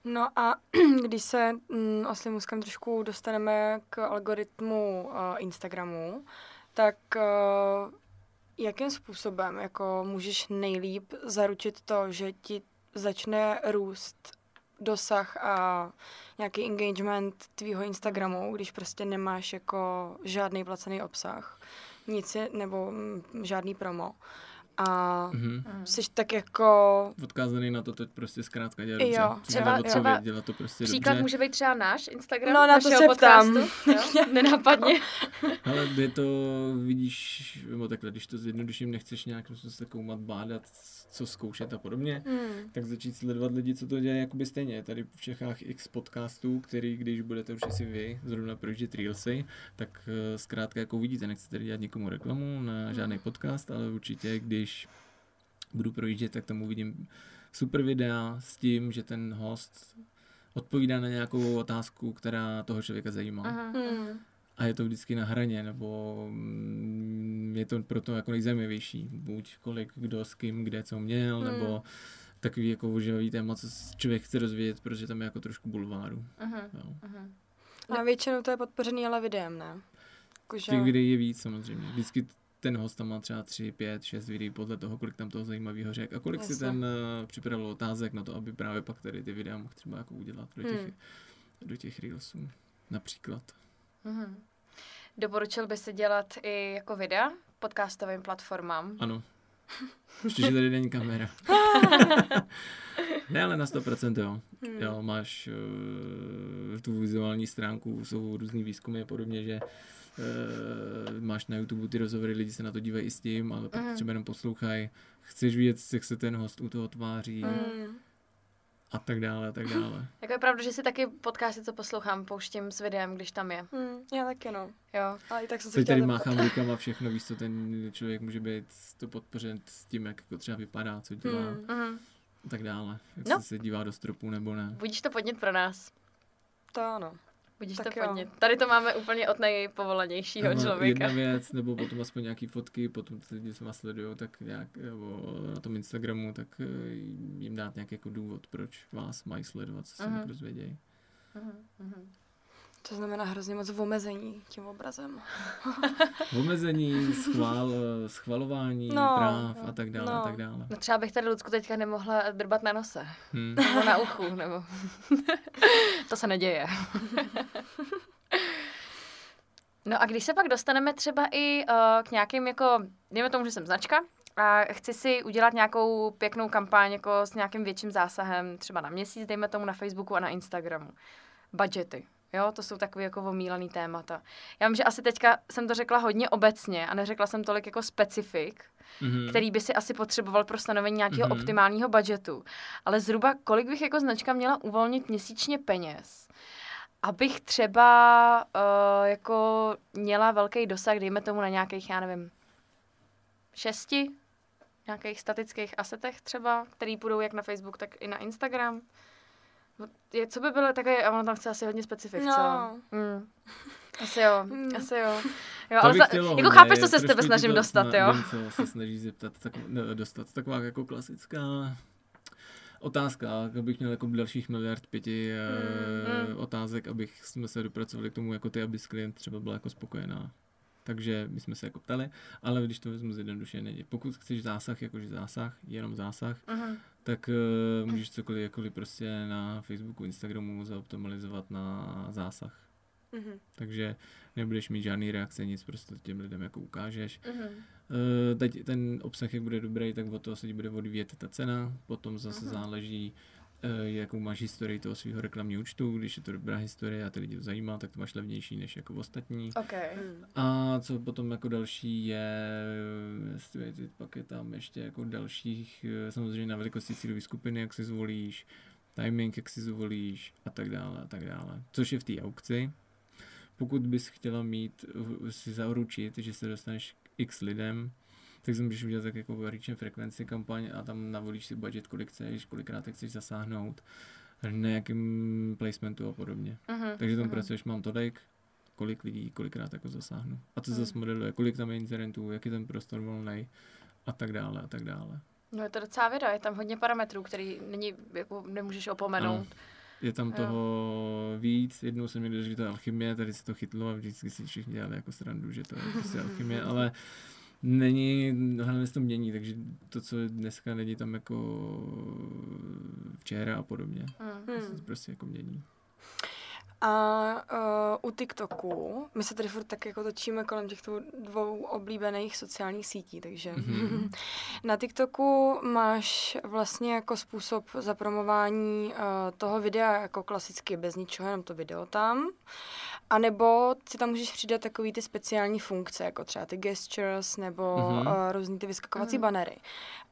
No a když se mm, oslým úzkem trošku dostaneme k algoritmu uh, Instagramu, tak uh, jakým způsobem jako můžeš nejlíp zaručit to, že ti začne růst dosah a nějaký engagement tvýho Instagramu, když prostě nemáš jako žádný placený obsah, nic je, nebo mm, žádný promo. A Mhm. Mm. jsi tak jako Odkázaný na to, to prostě zkrátka dělat Jo, dobře. třeba- Nejde o třeba co, dělat to prostě Příklad dobře. může být třeba náš Instagram, No, na to našeho se ptám. podcastu, jo? Nenápadně. Ale je to, vidíš, nebo takhle, když to zjednoduším, nechceš nějak se koumat, bádat, co zkoušet a podobně, hmm, tak začít sledovat lidi, co to dělají jakoby stejně. Tady v Čechách x podcastů, který, když budete už si vy, zrovna projíždět Reelsy, tak eh, zkrátka jako vidíte, nechci tady dělat nikomu reklamu na žádný podcast, ale určitě, když budu projíždět, tak tam uvidím super videa s tím, že ten host odpovídá na nějakou otázku, která toho člověka zajímá. Aha, hmm. A je to vždycky na hraně, nebo mm, je to proto jako nejzajímavější. Buď kolik, kdo s kým, kde co měl, Hmm. nebo takový jako oživavý téma, co člověk chce rozvědět, protože tam je jako trošku bulváru. aha, Jo. aha. A většinou to je podpořený ale videem, ne? Jakože... Těch videí je víc samozřejmě. Vždycky ten host tam má třeba 3, 5, 6 videí podle toho, kolik tam toho zajímavého řek a kolik si Jasně. ten uh, připravil otázek na to, aby právě pak tady ty videa mohl třeba jako udělat do těch, Hmm. do těch reelsů. Například. Mhm. Doporučil by se dělat i jako videa podcastovým platformám. Ano. Ještě, že tady není kamera. ne, ale na 100% jo. Hmm. Jo, máš uh, tu vizuální stránku, jsou různý výzkumy a podobně, že uh, máš na YouTube ty rozhovory, lidi se na to dívají i s tím, ale pak Mhm. třeba jenom poslouchají. Chceš vidět, jak se ten host u toho tváří Hmm. a tak dále, a tak dále. Jako je pravda, že si taky podcasty, co poslouchám, pouštím s videem, když tam je. Hmm. Já taky no. Jo. Ale i tak jsem se Teď tady máchám rukama všechno, víš co, ten člověk může být to podpořen s tím, jak jako třeba vypadá, co dělá Hmm. Mhm. a tak dále. Jak No. se, se dívá do stropu nebo ne. Budíš to podnět pro nás. To ano. Budíš Tak to jo. podnět. Tady to máme úplně od nejpovolanějšího Ano, člověka. Jedna věc, nebo potom aspoň nějaký fotky, potom ty lidi, co vás sledují, tak nějak, nebo na tom Instagramu, tak eh, jim dát nějaký jako důvod, proč vás mají sledovat, co se Aha. uh dozvědějí. Mhm, mhm. To znamená hrozně moc omezení tím obrazem. Omezení, schvál, schvalování, No, práv no, a tak dále, no. a tak dále. No třeba bych tady Lucku teďka nemohla drbat na nose. Hm. Nebo na uchu, nebo... to se neděje. no a když se pak dostaneme třeba i uh, k nějakým jako, dejme tomu, že jsem značka, a chci si udělat nějakou pěknou kampaň jako s nějakým větším zásahem, třeba na měsíc, dejme tomu na Facebooku a na Instagramu. Budgety. Jo, to jsou takové jako omílaný témata. Já vím, že asi teďka jsem to řekla hodně obecně a neřekla jsem tolik jako specifik, mm-hmm. který by si asi potřeboval pro stanovení nějakého mm-hmm. optimálního budgetu. Ale zhruba kolik bych jako značka měla uvolnit měsíčně peněz, abych třeba uh, jako měla velký dosah, dejme tomu na nějakých, já nevím, šesti nějakých statických asetech třeba, který půjdou jak na Facebook, tak i na Instagram. Je, co by bylo takové, a ono tam chce asi hodně specifik, no. co? Mm. Asi jo, mm. asi jo. jo ale za, jako ne, chápeš, co se s tebe snažím to, dostat, jo? Vím, co se snaží zeptat, tak, ne, dostat. Taková jako klasická otázka, bych měl jako dalších miliard pěti mm, mm. otázek, abych jsme se dopracovali k tomu, jako ty, aby klient třeba byla jako spokojená. Takže my jsme se jako ptali, ale když to vezmu zjednodušeně, není. Pokud chceš zásah, jakože zásah, jenom zásah, uh-huh. tak uh, můžeš cokoliv, jakkoliv prostě na Facebooku, Instagramu zaoptimalizovat na zásah. Uh-huh. Takže nebudeš mít žádný reakce, nic, prostě těm lidem jako ukážeš. Uh-huh. Uh, teď ten obsah, jak bude dobrý, tak od toho se ti bude odvíjet ta cena, potom zase uh-huh. záleží, jakou máš historii toho svého reklamního účtu, když je to dobrá historie a ty lidi to zajímá, tak to máš levnější než jako ostatní. Okay. A co potom jako další je, pak je tam ještě jako dalších, eh, samozřejmě na velikosti cílové skupiny, jak si zvolíš, timing, jak si zvolíš a tak dále a tak dále. Což je v té aukci. Pokud bys chtěla mít, eh, si zaručit, že se dostaneš k x lidem, tak si můžeš udělat tak jako reach frekvenci kampaň a tam navolíš si budget, kolik chceš, kolikrát chceš zasáhnout, na jakým placementu a podobně. Uh-huh, Takže tam uh-huh. pracuješ, mám tolik, kolik lidí, kolikrát jako zasáhnu. A to uh-huh. zase modeluje, kolik tam je incidentů, jaký ten prostor volný a tak dále a tak dále. No je to docela věda, je tam hodně parametrů, který není, jako nemůžeš opomenout. Ano. Je tam jo. toho víc, jednou jsem měl, že to je alchymie, tady se to chytlo a vždycky si všichni dělali jako srandu, že to je prostě alchymie, ale není, hlavně se to mění, takže to, co je dneska, není tam jako včera a podobně. Hmm. To prostě jako mění. A uh, u TikToku, my se tady furt tak jako točíme kolem těchto dvou oblíbených sociálních sítí, takže mm-hmm. na TikToku máš vlastně jako způsob zapromování uh, toho videa jako klasicky bez ničeho, jenom to video tam. A nebo si tam můžeš přidat takový ty speciální funkce, jako třeba ty gestures nebo mm-hmm. uh, různý ty vyskakovací mm-hmm. banery.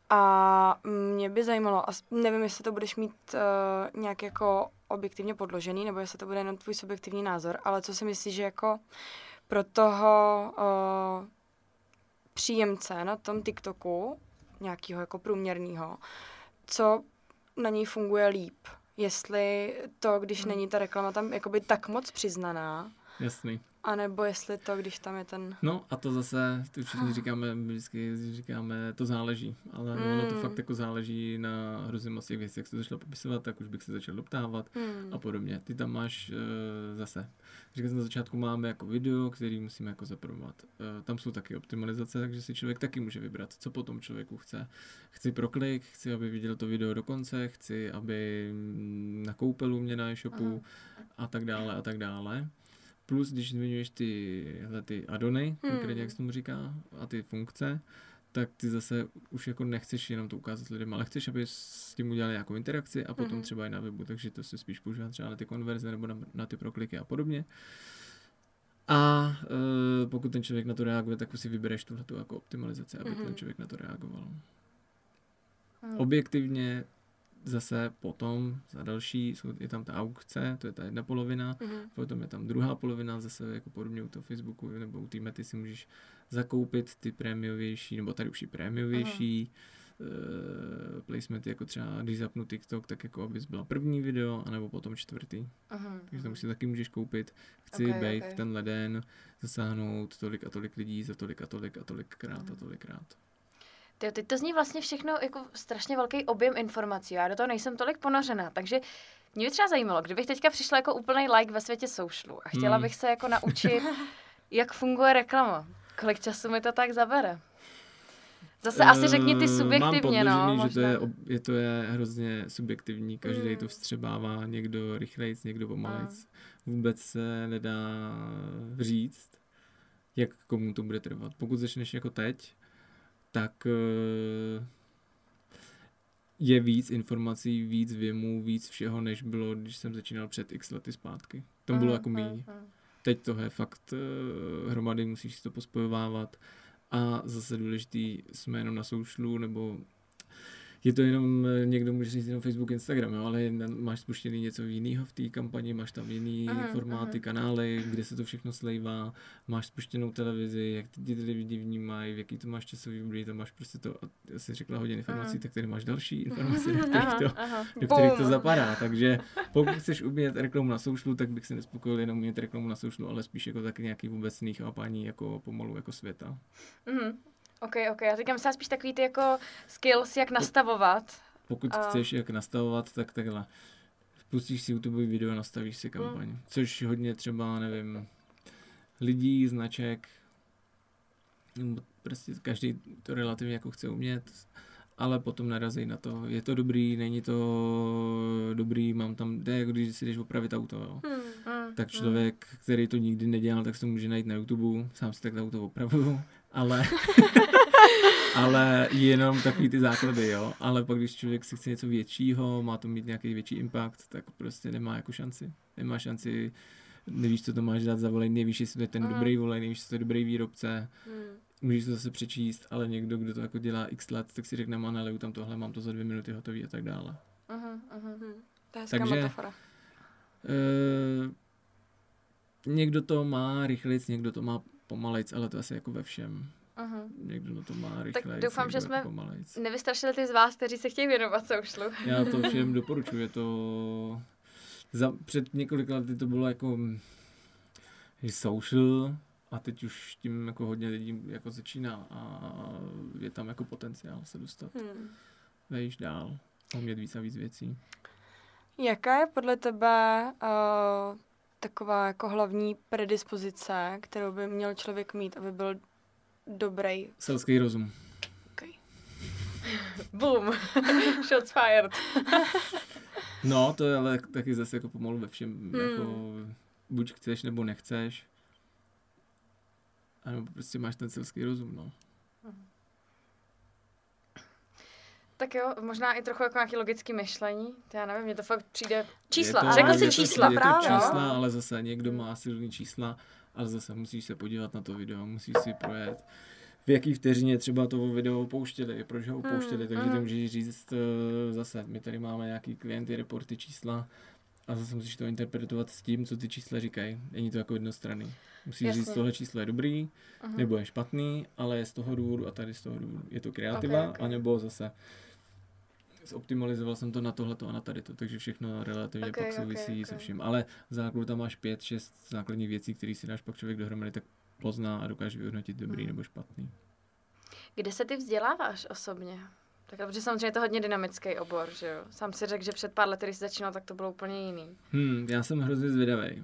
A mě by zajímalo, a nevím, jestli to budeš mít uh, nějak jako objektivně podložený, nebo jestli to bude jenom tvůj subjektivní názor, ale co si myslíš, že jako pro toho uh, příjemce na tom TikToku, nějakého jako průměrného, co na něj funguje líp? Jestli to, když hmm. není ta reklama tam jakoby tak moc přiznaná, Jasný. A nebo jestli to, když tam je ten... No a to zase, ty všichni říkáme, vždycky říkáme, to záleží, ale mm. ono to fakt jako záleží na hrozně moc těch věcí, jak se to začalo popisovat, tak už bych se začal doptávat mm. a podobně. Ty tam máš uh, zase, říkal jsem na začátku, máme jako video, který musíme jako zapromovat. Uh, tam jsou taky optimalizace, takže si člověk taky může vybrat, co potom člověku chce. Chci pro klik, chci, aby viděl to video do konce, chci, aby nakoupil u mě na e-shopu mm. a tak dále a tak dále. Plus, když zmiňuješ tyhle ty adony, hmm. konkrétně jak se tomu říká, a ty funkce, tak ty zase už jako nechceš jenom to ukázat lidem, ale chceš, aby s tím udělali nějakou interakci a potom mm-hmm. třeba i na webu, takže to se spíš používá třeba na ty konverze nebo na, na ty prokliky a podobně. A e, pokud ten člověk na to reaguje, tak už si vybereš tuhle jako optimalizaci, aby mm-hmm. ten mhm. člověk na to reagoval. Mm. Objektivně zase potom za další je tam ta aukce, to je ta jedna polovina, mm-hmm. potom je tam druhá polovina, zase jako podobně u toho Facebooku nebo u té mety si můžeš zakoupit ty prémiovější, nebo tady už i prémiovější uh, placementy, jako třeba když zapnu TikTok, tak jako abys byla první video, anebo potom čtvrtý. Uh-huh, Takže tam si taky můžeš koupit, chci okay, být okay. tenhle den, zasáhnout tolik a tolik lidí za tolik a tolik a tolikrát uh-huh. a tolikrát. Ty, teď to zní vlastně všechno jako strašně velký objem informací. Já do toho nejsem tolik ponořená, takže mě by třeba zajímalo, kdybych teďka přišla jako úplný like ve světě socialu a chtěla hmm. bych se jako naučit, jak funguje reklama. Kolik času mi to tak zabere? Zase asi řekni ty subjektivně, mám no. že to je, je, to je hrozně subjektivní, každý mm. to vstřebává, někdo rychlejc, někdo pomalejc. Mm. Vůbec se nedá říct, jak komu to bude trvat. Pokud začneš jako teď, tak uh, je víc informací, víc věmů, víc všeho, než bylo, když jsem začínal před x lety zpátky. Tam bylo Mm, jako mm, méně. mm. Teď to je fakt uh, hromady, musíš si to pospojovávat. A zase důležitý, jsme jenom na soušlu, nebo je to jenom, eh, někdo může říct jenom Facebook, Instagram, jo, ale máš spuštěný něco jiného v té kampani, máš tam jiný Mhm, formáty, mhm. kanály, kde se to všechno slejvá, máš spuštěnou televizi, jak ty lidi vnímají, v jaký to máš časový období, tam máš prostě to, a já si řekla hodně informací, Mhm. tak tady máš další informace, do kterých Aha, to, aha. do kterých to zapadá. Takže pokud chceš umět reklamu na soušlu, tak bych se nespokojil jenom umět reklamu na soušlu, ale spíš jako taky nějaký vůbecný chápání jako pomalu jako světa. Mhm. OK, OK. Já říkám myslela spíš takový ty jako skills, jak nastavovat. Pokud A- chceš jak nastavovat, tak takhle. Pustíš si YouTube video, nastavíš si kampaň. Což hodně třeba, nevím, lidí, značek, nebo prostě každý to relativně jako chce umět, ale potom narazí na to, je to dobrý, není to dobrý, mám tam, to je jako když si jdeš opravit auto, jo. Mm, Tak mm. člověk, který to nikdy nedělal, tak se to může najít na YouTube, sám si tak auto opravuju, ale, ale jenom takový ty základy, jo. Ale pak, když člověk si chce něco většího, má to mít nějaký větší impact, tak prostě nemá jako šanci. Nemá šanci, nevíš, co to máš dát za volej, nevíš, jestli to je ten Mhm. dobrý volej, nevíš, jestli to je dobrý výrobce, Hmm. můžeš to zase přečíst, ale někdo, kdo to jako dělá x let, tak si řekne, má naleju tam tohle, mám to za dvě minuty hotový a tak dále. Mhm, mhm. To je hezká Takže- metafora. Uh, někdo to má rychlejc, někdo to má pomalejc, ale to asi jako ve všem. Mhm. Někdo to má rychlejc, doufám, někdo že jsme- pomalejc. Nevystrašili ty z vás, kteří se chtějí věnovat soušlu. Já to všem doporučuji, je to... Za, před několika lety to bylo jako mm, social a teď už tím jako hodně lidí jako začíná a je tam jako potenciál se dostat. Hmm. Vejš dál, a umět víc a víc věcí. Jaká je podle tebe uh, taková jako hlavní predispozice, kterou by měl člověk mít, aby byl dobrý? Selský rozum. Okay. Boom. Shots fired. No, to je ale taky zase jako pomalu ve všem, Hmm. jako buď chceš nebo nechceš, a nebo prostě máš ten selský rozum, no. Tak jo, možná i trochu jako nějaký logický myšlení. To já nevím, mně to fakt přijde... Čísla, Je to- řekl je si to- čísla, Je to právě. čísla, ale zase někdo má silný čísla, ale zase musíš se podívat na to video, musíš si projet. V jaký vteřině třeba to video opouštěli, proč ho opouštěli, takže mhm. ty můžeš říct eh, zase, my tady máme nějaký klienty, reporty, čísla a zase musíš to interpretovat s tím, co ty čísla říkají. Není to jako jednostranný. Musíš Jasně. říct, tohle číslo je dobrý, Mhm. nebo je špatný, ale je z toho důvodu a tady z toho důvodu. Je to kreativa, Ok, ok. anebo zase zoptimalizoval jsem to na tohleto a na tady to, takže všechno relativně Ok, pak souvisí ok. se vším. Ale v základu tam máš pět, šest základních věcí, které si dáš pak člověk dohromady, tak pozná a dokáže vyhodnotit dobrý Hmm. nebo špatný. Kde se ty vzděláváš osobně? Tak, protože samozřejmě je to hodně dynamický obor, že jo? Sám si řekl, že před pár lety, když jsi začínal, tak to bylo úplně jiný. Hmm, já jsem hrozně zvědavý.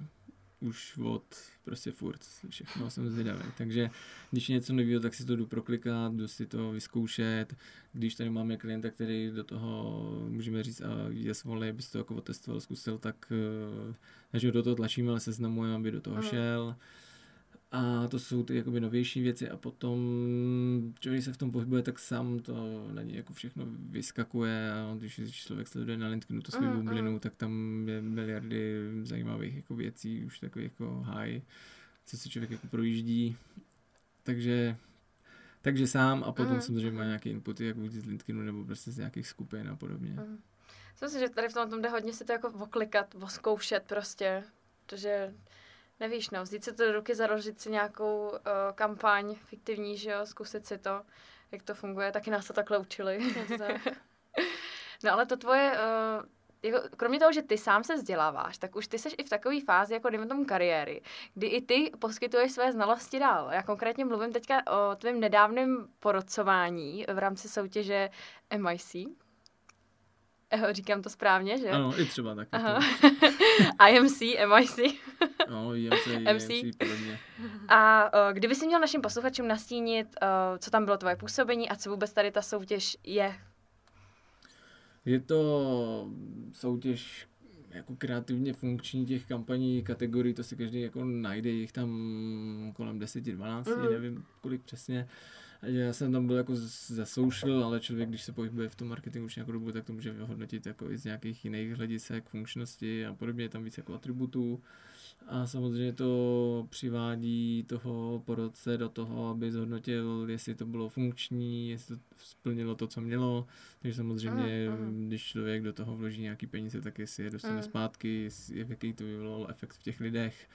Už od prostě furt všechno jsem zvědavý. Takže když je něco nového, tak si to jdu proklikat, jdu si to vyzkoušet. Když tady máme klienta, který do toho, můžeme říct, a je svolej, abys to jako otestoval, zkusil, tak eh, než ho do toho tlačíme, ale seznamujeme, aby do toho šel. A to jsou ty jakoby novější věci a potom člověk se v tom pohybuje, tak sám to na něj jako všechno vyskakuje a když člověk sleduje na LinkedInu to svou Mhm, bublinu, mhm. tak tam je miliardy zajímavých jako věcí, už takový jako high, co si člověk jako projíždí. Takže takže sám a potom Mhm, samozřejmě má mhm. nějaký inputy, jak buď z LinkedInu nebo prostě z nějakých skupin a podobně. Mhm. Myslím si, že tady v tom, tom jde hodně si to jako oklikat, oskoušet prostě, protože nevíš, no, vzít si to do ruky, založit si nějakou uh, kampaň fiktivní, že jo, zkusit si to, jak to funguje, taky nás to takhle učili. Je to tak. no ale to tvoje, uh, jako, kromě toho, že ty sám se vzděláváš, tak už ty seš i v takové fázi, jako dejme tomu kariéry, kdy i ty poskytuješ své znalosti dál. Já konkrétně mluvím teďka o tvém nedávném porodcování v rámci soutěže MIC. Říkám to správně, že? Ano, i třeba taky. Aha. To, IMC, MIC. no, IMC, MC. IMC, podobně. A uh, kdyby si měl našim posluchačům nastínit, uh, co tam bylo tvoje působení a co vůbec tady ta soutěž je. Je to soutěž jako kreativně funkční těch kampaní, kategorií, to si každý jako najde, jich tam kolem 10-12, Mhm. mm. nevím kolik přesně. Já jsem tam byl jako za social, ale člověk, když se pohybuje v tom marketingu už nějakou dobu, tak to může vyhodnotit jako i z nějakých jiných hledisek, funkčnosti a podobně, tam víc jako atributů. A samozřejmě to přivádí toho porodce do toho, aby zhodnotil, jestli to bylo funkční, jestli to splnilo to, co mělo. Takže samozřejmě, mm, když člověk do toho vloží nějaký peníze, tak jestli je dostane mm. zpátky, jestli, jaký to vyvolalo efekt v těch lidech.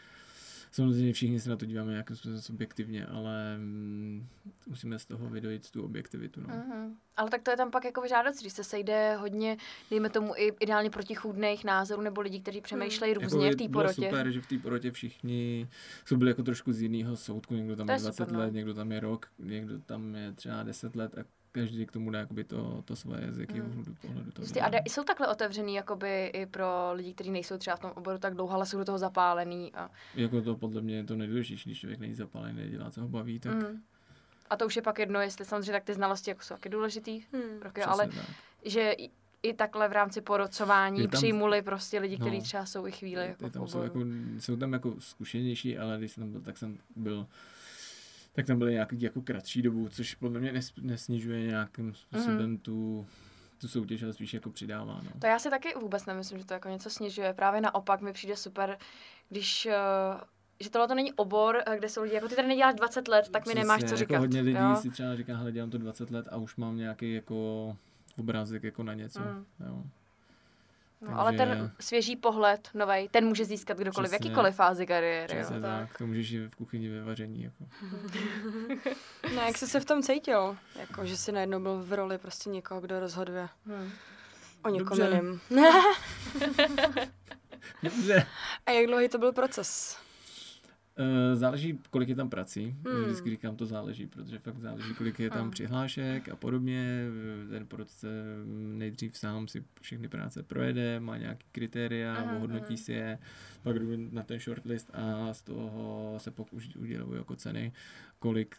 Samozřejmě všichni se na to díváme nějakým způsobem subjektivně, ale mm, musíme z toho vydojit tu objektivitu. No. Mm-hmm. Ale tak to je tam pak jako žádost, když se sejde hodně, dejme tomu i ideálně protichůdných názorů nebo lidí, kteří přemýšlejí mm. různě jako v té porotě. super, že v té porotě všichni jsou byli jako trošku z jiného soudku, někdo tam je 20 super, no. let, no. někdo tam je rok, někdo tam je třeba 10 let a každý k tomu dá jakoby to, to svoje, z jakého hmm. pohledu to Jistě, A jsou takhle otevřený jakoby i pro lidi, kteří nejsou třeba v tom oboru tak dlouho, ale jsou do toho zapálený. A... Jako to podle mě je to nejdůležitější, když člověk není zapálený, nedělá, co ho baví, tak... Hmm. A to už je pak jedno, jestli samozřejmě tak ty znalosti jako jsou taky důležitý, hmm. roky, ale tak. že i, i takhle v rámci porocování tam, přijmuli prostě lidi, kteří no, třeba jsou i chvíli jako tam jsou, jako, jsou tam jako zkušenější, ale když jsem tam byl, tak jsem byl tak tam byly nějaký jako kratší dobu, což podle mě nes, nesnižuje nějakým způsobem mm. tu, tu soutěž, ale spíš jako přidává. No. To já si taky vůbec nemyslím, že to jako něco snižuje. Právě naopak mi přijde super, když uh, že tohle to není obor, eh, kde jsou lidi, jako ty tady neděláš 20 let, tak mi Přesně, nemáš co jako říkat. hodně lidí jo? si třeba říká, hele, dělám to 20 let a už mám nějaký jako obrázek jako na něco. Mm. Jo. No, Takže... ale ten svěží pohled, novej, ten může získat kdokoliv, Přesně. v jakýkoliv fázi kariéry. Přesně jo. tak. tak. To můžeš i v kuchyni ve vaření. Jako. no, jak jsi se v tom cítil? Jako, že jsi najednou byl v roli prostě někoho, kdo rozhoduje hmm. o někom jiném. Dobře. A jak dlouhý to byl proces? Uh, záleží, kolik je tam prací. Hmm. Vždycky říkám, to záleží, protože fakt záleží, kolik je tam hmm. přihlášek a podobně. Ten porodce nejdřív sám si všechny práce projede, má nějaký kritéria, hmm. ohodnotí si je, pak jdu na ten shortlist a z toho se pokud udělují jako ceny, kolik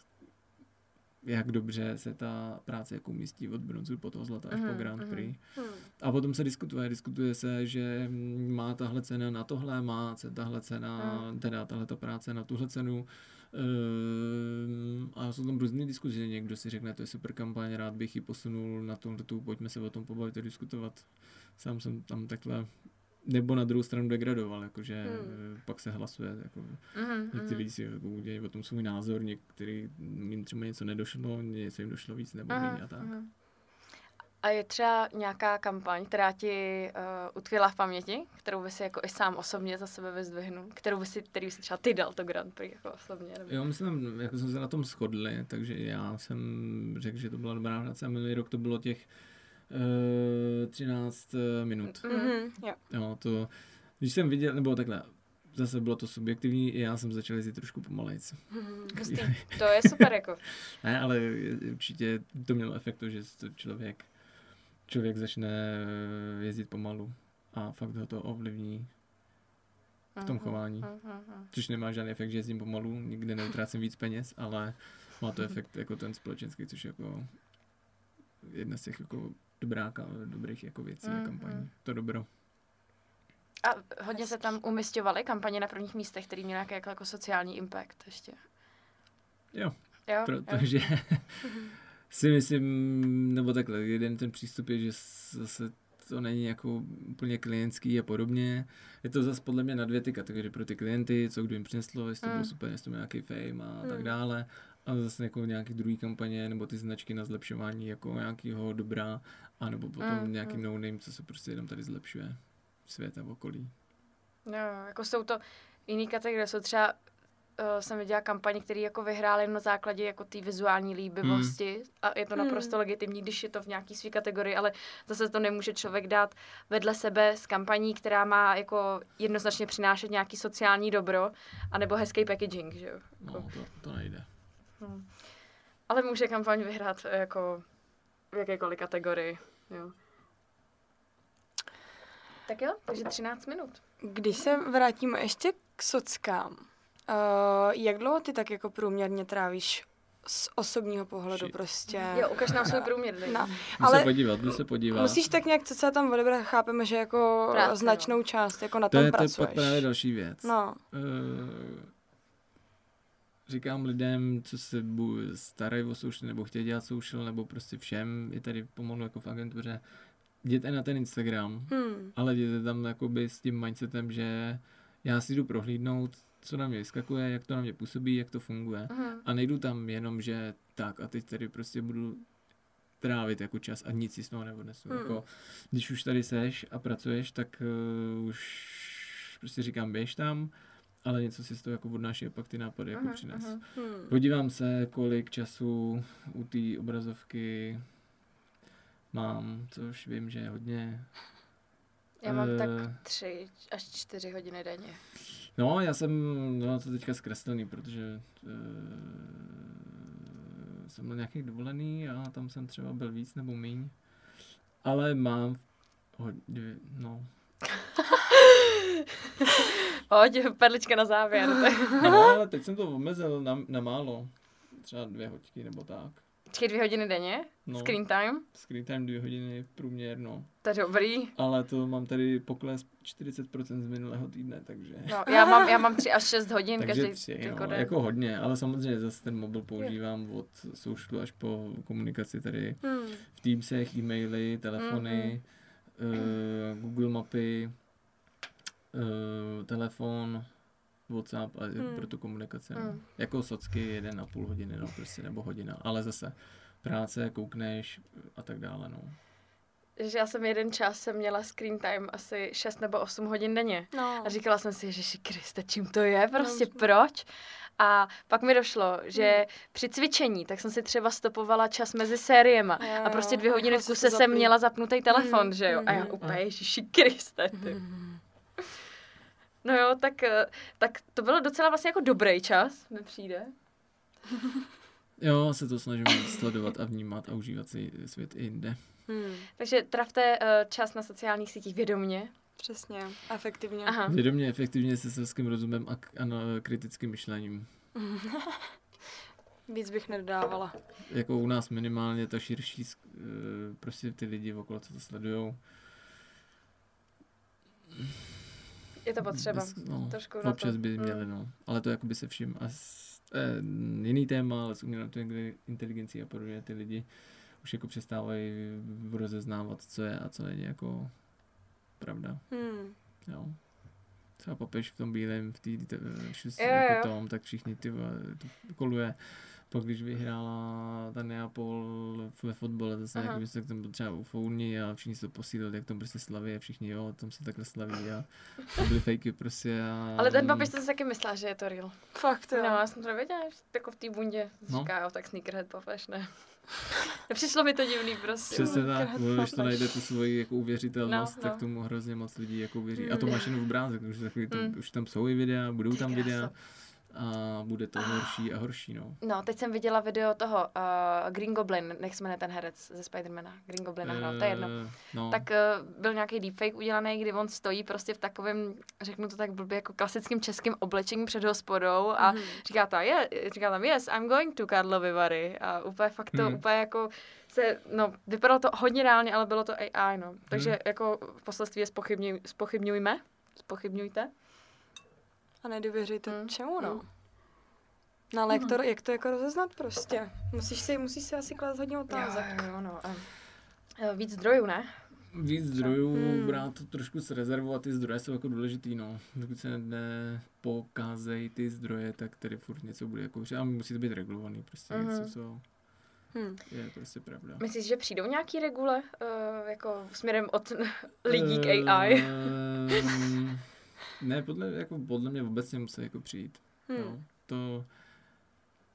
jak dobře se ta práce jako umístí od bronzu po toho zlata až po mhm, Grand mhm. Prix. Mm. A potom se diskutuje, diskutuje se, že má tahle cena na tohle, má se tahle cena, mm. teda tahle ta práce na tuhle cenu. Um, a jsou tam různé diskuze, někdo si řekne, to je super kampaň, rád bych ji posunul na tomhle tu, pojďme se o tom pobavit a diskutovat. Sám jsem tam takhle nebo na druhou stranu degradoval, jakože hmm. pak se hlasuje, jako mm-hmm. někteří lidi si jako udělají o tom svůj názor, některý jim třeba něco nedošlo, něco jim došlo víc nebo méně a tak. Mm-hmm. A je třeba nějaká kampaň, která ti uh, utkvěla v paměti, kterou by si jako i sám osobně za sebe vyzdvihnul, kterou by si, který by si třeba ty dal to Grand Prix jako osobně? Nebo... Jo, myslím, jako jsme se na tom shodli, takže já jsem řekl, že to byla dobrá práce a minulý rok to bylo těch 13 eh, eh, minut. Mm-hmm, jo. jo. to, když jsem viděl, nebo takhle, zase bylo to subjektivní, i já jsem začal jezdit trošku pomalejc. Mm, to je super jako. ne, ale určitě to mělo efekt, že to člověk, člověk začne eh, jezdit pomalu a fakt ho to ovlivní v tom mhm, chování. Mhm, Což nemá žádný efekt, že jezdím pomalu, nikde neutrácím víc peněz, ale má to efekt jako ten společenský, což jako jedna z těch jako dobrá, dobrých jako věcí mm, a kampaní. To dobro. A hodně se tam umistěvaly kampaně na prvních místech, které měly nějaký jako, jako sociální impact ještě. Jo, jo protože jo. si myslím, nebo takhle, jeden ten přístup je, že zase to není jako úplně klientský a podobně. Je to zase podle mě na dvě ty kategorie pro ty klienty, co kdo jim přineslo, jestli to mm. bylo super, jestli to měl nějaký fame a mm. tak dále. A zase jako nějaký druhý kampaně nebo ty značky na zlepšování jako nějakého dobra a nebo potom mm. nějaký mm. no-name, co se prostě jenom tady zlepšuje svět a okolí. No, jako jsou to jiný kategorie, jsou třeba uh, jsem viděla kampaně, které jako vyhrály na základě jako té vizuální líbivosti hmm. a je to naprosto hmm. legitimní, když je to v nějaký své kategorii, ale zase to nemůže člověk dát vedle sebe s kampaní, která má jako jednoznačně přinášet nějaký sociální dobro anebo hezký packaging, že jo? No, to, to nejde. Hmm. Ale může kampaň vyhrát eh, jako v jakékoliv kategorii, jo. Tak jo, takže 13 minut. Když se vrátíme ještě k sockám, Uh, jak dlouho ty tak jako průměrně trávíš z osobního pohledu Shit. prostě. Jo, ukaž nám svůj průměr. No, ale se podívat, se podívat. Musíš tak nějak, co se tam odebrat, chápeme, že jako Práce, značnou no. část jako na to tom je, pracuješ. To je právě další věc. No. Uh, říkám lidem, co se starají o social, nebo chtějí dělat social, nebo prostě všem, je tady pomalu jako v agentuře, jděte na ten Instagram, Hmm. ale jděte tam jakoby s tím mindsetem, že já si jdu prohlídnout, co na mě vyskakuje, jak to na mě působí, jak to funguje. Mhm. A nejdu tam jenom, že tak a teď tady prostě budu trávit jako čas a nic si z toho neodnesu. Hmm. Jako, když už tady seš a pracuješ, tak uh, už prostě říkám, běž tam, ale něco si z toho jako odnáší a pak ty nápady jako Mhm, přines. mhm. Hmm. Podívám se, kolik času u té obrazovky mám, což vím, že je hodně. Já mám tak Eh. tři až čtyři hodiny denně. No, já jsem no, to teďka zkreslený, protože uh, jsem měl nějaký dovolený a tam jsem třeba byl víc nebo míň. Ale mám hodně, no, Pojď, perlička na závěr. no, ale teď jsem to omezil na, na málo. Třeba dvě hodiny nebo tak. Počkej, dvě hodiny denně? No, Screen time? screen time dvě hodiny průměr, no. To je dobrý. Ale to mám tady pokles 40% z minulého týdne, takže... No, já mám, já mám tři až šest hodin Takže každý tři, jako no, den. jako hodně, ale samozřejmě zase ten mobil používám od soušlu až po komunikaci tady Hmm. v Teamsech, e-maily, telefony, uh, Google mapy, uh, telefon, WhatsApp a Hmm. pro tu komunikaci. No. Hmm. Jako socky jeden a půl hodiny, no prostě, nebo hodina, ale zase práce, koukneš a tak dále, no. Že já jsem jeden čas jsem měla screen time asi 6 nebo 8 hodin denně. No. A říkala jsem si, že Kriste, čím to je, prostě No. proč? A pak mi došlo, že Hmm. při cvičení, tak jsem si třeba stopovala čas mezi sériema Jo, a prostě dvě hodiny v kuse se jsem měla zapnutý telefon, Hmm, že jo? A já hmm. úplně, ježiši Kriste, ty. Hmm. No jo, tak, eh, tak to bylo docela vlastně jako dobrý čas, mi přijde. Jo, se to snažím sledovat a vnímat a užívat si svět i jinde. Hmm. Takže trafte eh, čas na sociálních sítích vědomně. Přesně, efektivně. Aha. Vědomě, efektivně se selským rozumem a, k- a na kritickým myšlením. Víc bych nedodávala. Jako u nás minimálně ta širší, eh, prostě ty lidi okolo, co to sledujou. Je to potřeba. Bys- no, Trošku na občas to. by Mm. měli, no. Ale to jakoby se vším. A s, eh, jiný téma, ale s umělou inteli- inteligencí a podobně ty lidi už jako přestávají rozeznávat, co je a co není jako pravda. Hmm. Jo. Třeba papež v tom bílém, v té šus, Jo, jako tom, tak všichni ty to koluje. Pak když vyhrála ta Neapol ve fotbale, zase Aha. jako by se tam byl třeba u Fourni a všichni se to posílili, jak tam prostě slaví a všichni jo, tam se takhle slaví a to byly fejky prostě a... Ale ten papiš jsem si taky myslela, že je to real. Fakt jo. No, já jsem to nevěděla, že jako v té bundě. No. Říká, jo, tak sneakerhead papež, ne. Nepřišlo mi to divný prostě. Přesně tak, no, když to najde tu svoji jako uvěřitelnost, No, tak no. tomu hrozně moc lidí jako uvěří. A Mm. to máš jenom obrázek, už, za chvíli to, Mm. už tam jsou i videa, budou Ty tam krása. A bude to horší a horší, no. No, teď jsem viděla video toho uh, Green Goblin, jak se jmenuje ten herec ze Spidermana. Green Goblin hrál, to je jedno. Eh, No. Tak uh, byl nějaký deepfake udělaný, kdy on stojí prostě v takovém, řeknu to tak blbě, jako klasickým českým oblečení před hospodou a Mhm. říká, ta, je, říká tam, yes, I'm going to Karlovy Vary. A úplně fakt to, Hmm. úplně jako se, no, vypadalo to hodně reálně, ale bylo to AI, no. Takže Hmm. jako v poselství je spochybňuj, spochybňujme, spochybňujte. A nedověřujte Hmm. čemu, no. Hmm. No ale jak to, jak to jako rozeznat prostě? Musíš si, musíš si asi klást hodně otázek. Jo, jo, no. A, eh, víc zdrojů, ne? Víc zdrojů, Hmm. brát to trošku s rezervou a ty zdroje jsou jako důležitý, no. Dokud se nepokázejí ty zdroje, tak tady furt něco bude jako, a musí to být regulovaný, prostě Mhm. něco, co Hmm. je prostě pravda. Myslíš, že přijdou nějaký regule, uh, jako směrem od lidí k AI? Ehm, ne, podle, jako podle mě obecně musí jako přijít. Hmm. No, to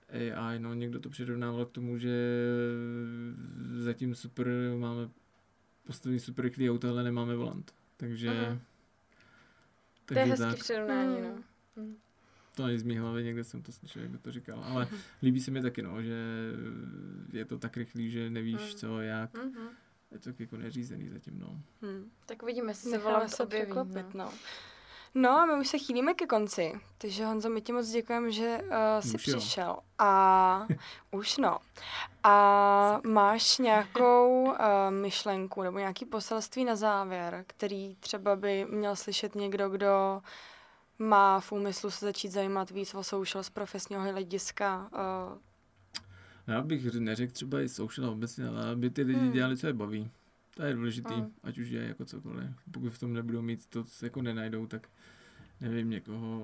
AI, no někdo to přirovnával k tomu, že zatím super máme postavený super rychlý auto, ale nemáme volant. Takže, Mhm. To je takže hezký tak, přirovnání, Hmm. no. Hmm. to není z mý hlavy, někde jsem to slyšel, jak to říkal, ale líbí se mi taky, no, že je to tak rychlý, že nevíš Mhm. co, jak, Mhm. je to jako neřízený zatím, no. Hmm. Tak uvidíme, jestli se volant se objeví. No. no. No a my už se chýlíme ke konci, takže Honzo, my ti moc děkujeme, že uh, jsi Už jo. přišel. A už no. A máš nějakou uh, myšlenku nebo nějaký poselství na závěr, který třeba by měl slyšet někdo, kdo má v úmyslu se začít zajímat víc o social z profesního hlediska. Uh, Já bych neřekl třeba i social obecně, ale aby ty lidi Hmm. dělali, co je baví. To je důležitý, Hmm. ať už je jako cokoliv. Pokud v tom nebudou mít to, co jako nenajdou, tak nevím, někoho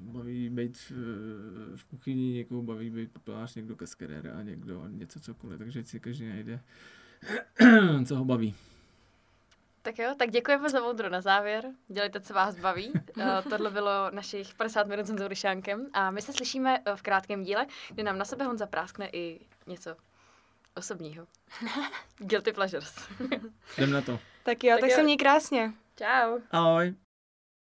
baví být v, v kuchyni, někoho baví být papelář, někdo kaskerér a někdo něco cokoliv, takže si každý najde, co ho baví. Tak jo, tak děkujeme za moudro na závěr. Dělejte, co vás baví. Eh, Tohle bylo našich 50 minut s Honzou Ryšánkem a my se slyšíme eh, v krátkém díle, kdy nám na sebe Honza práskne i něco osobního. Guilty pleasures. Jdem na to. tak jo, Tak tak, jo. se měj krásně. Ciao. Ahoj.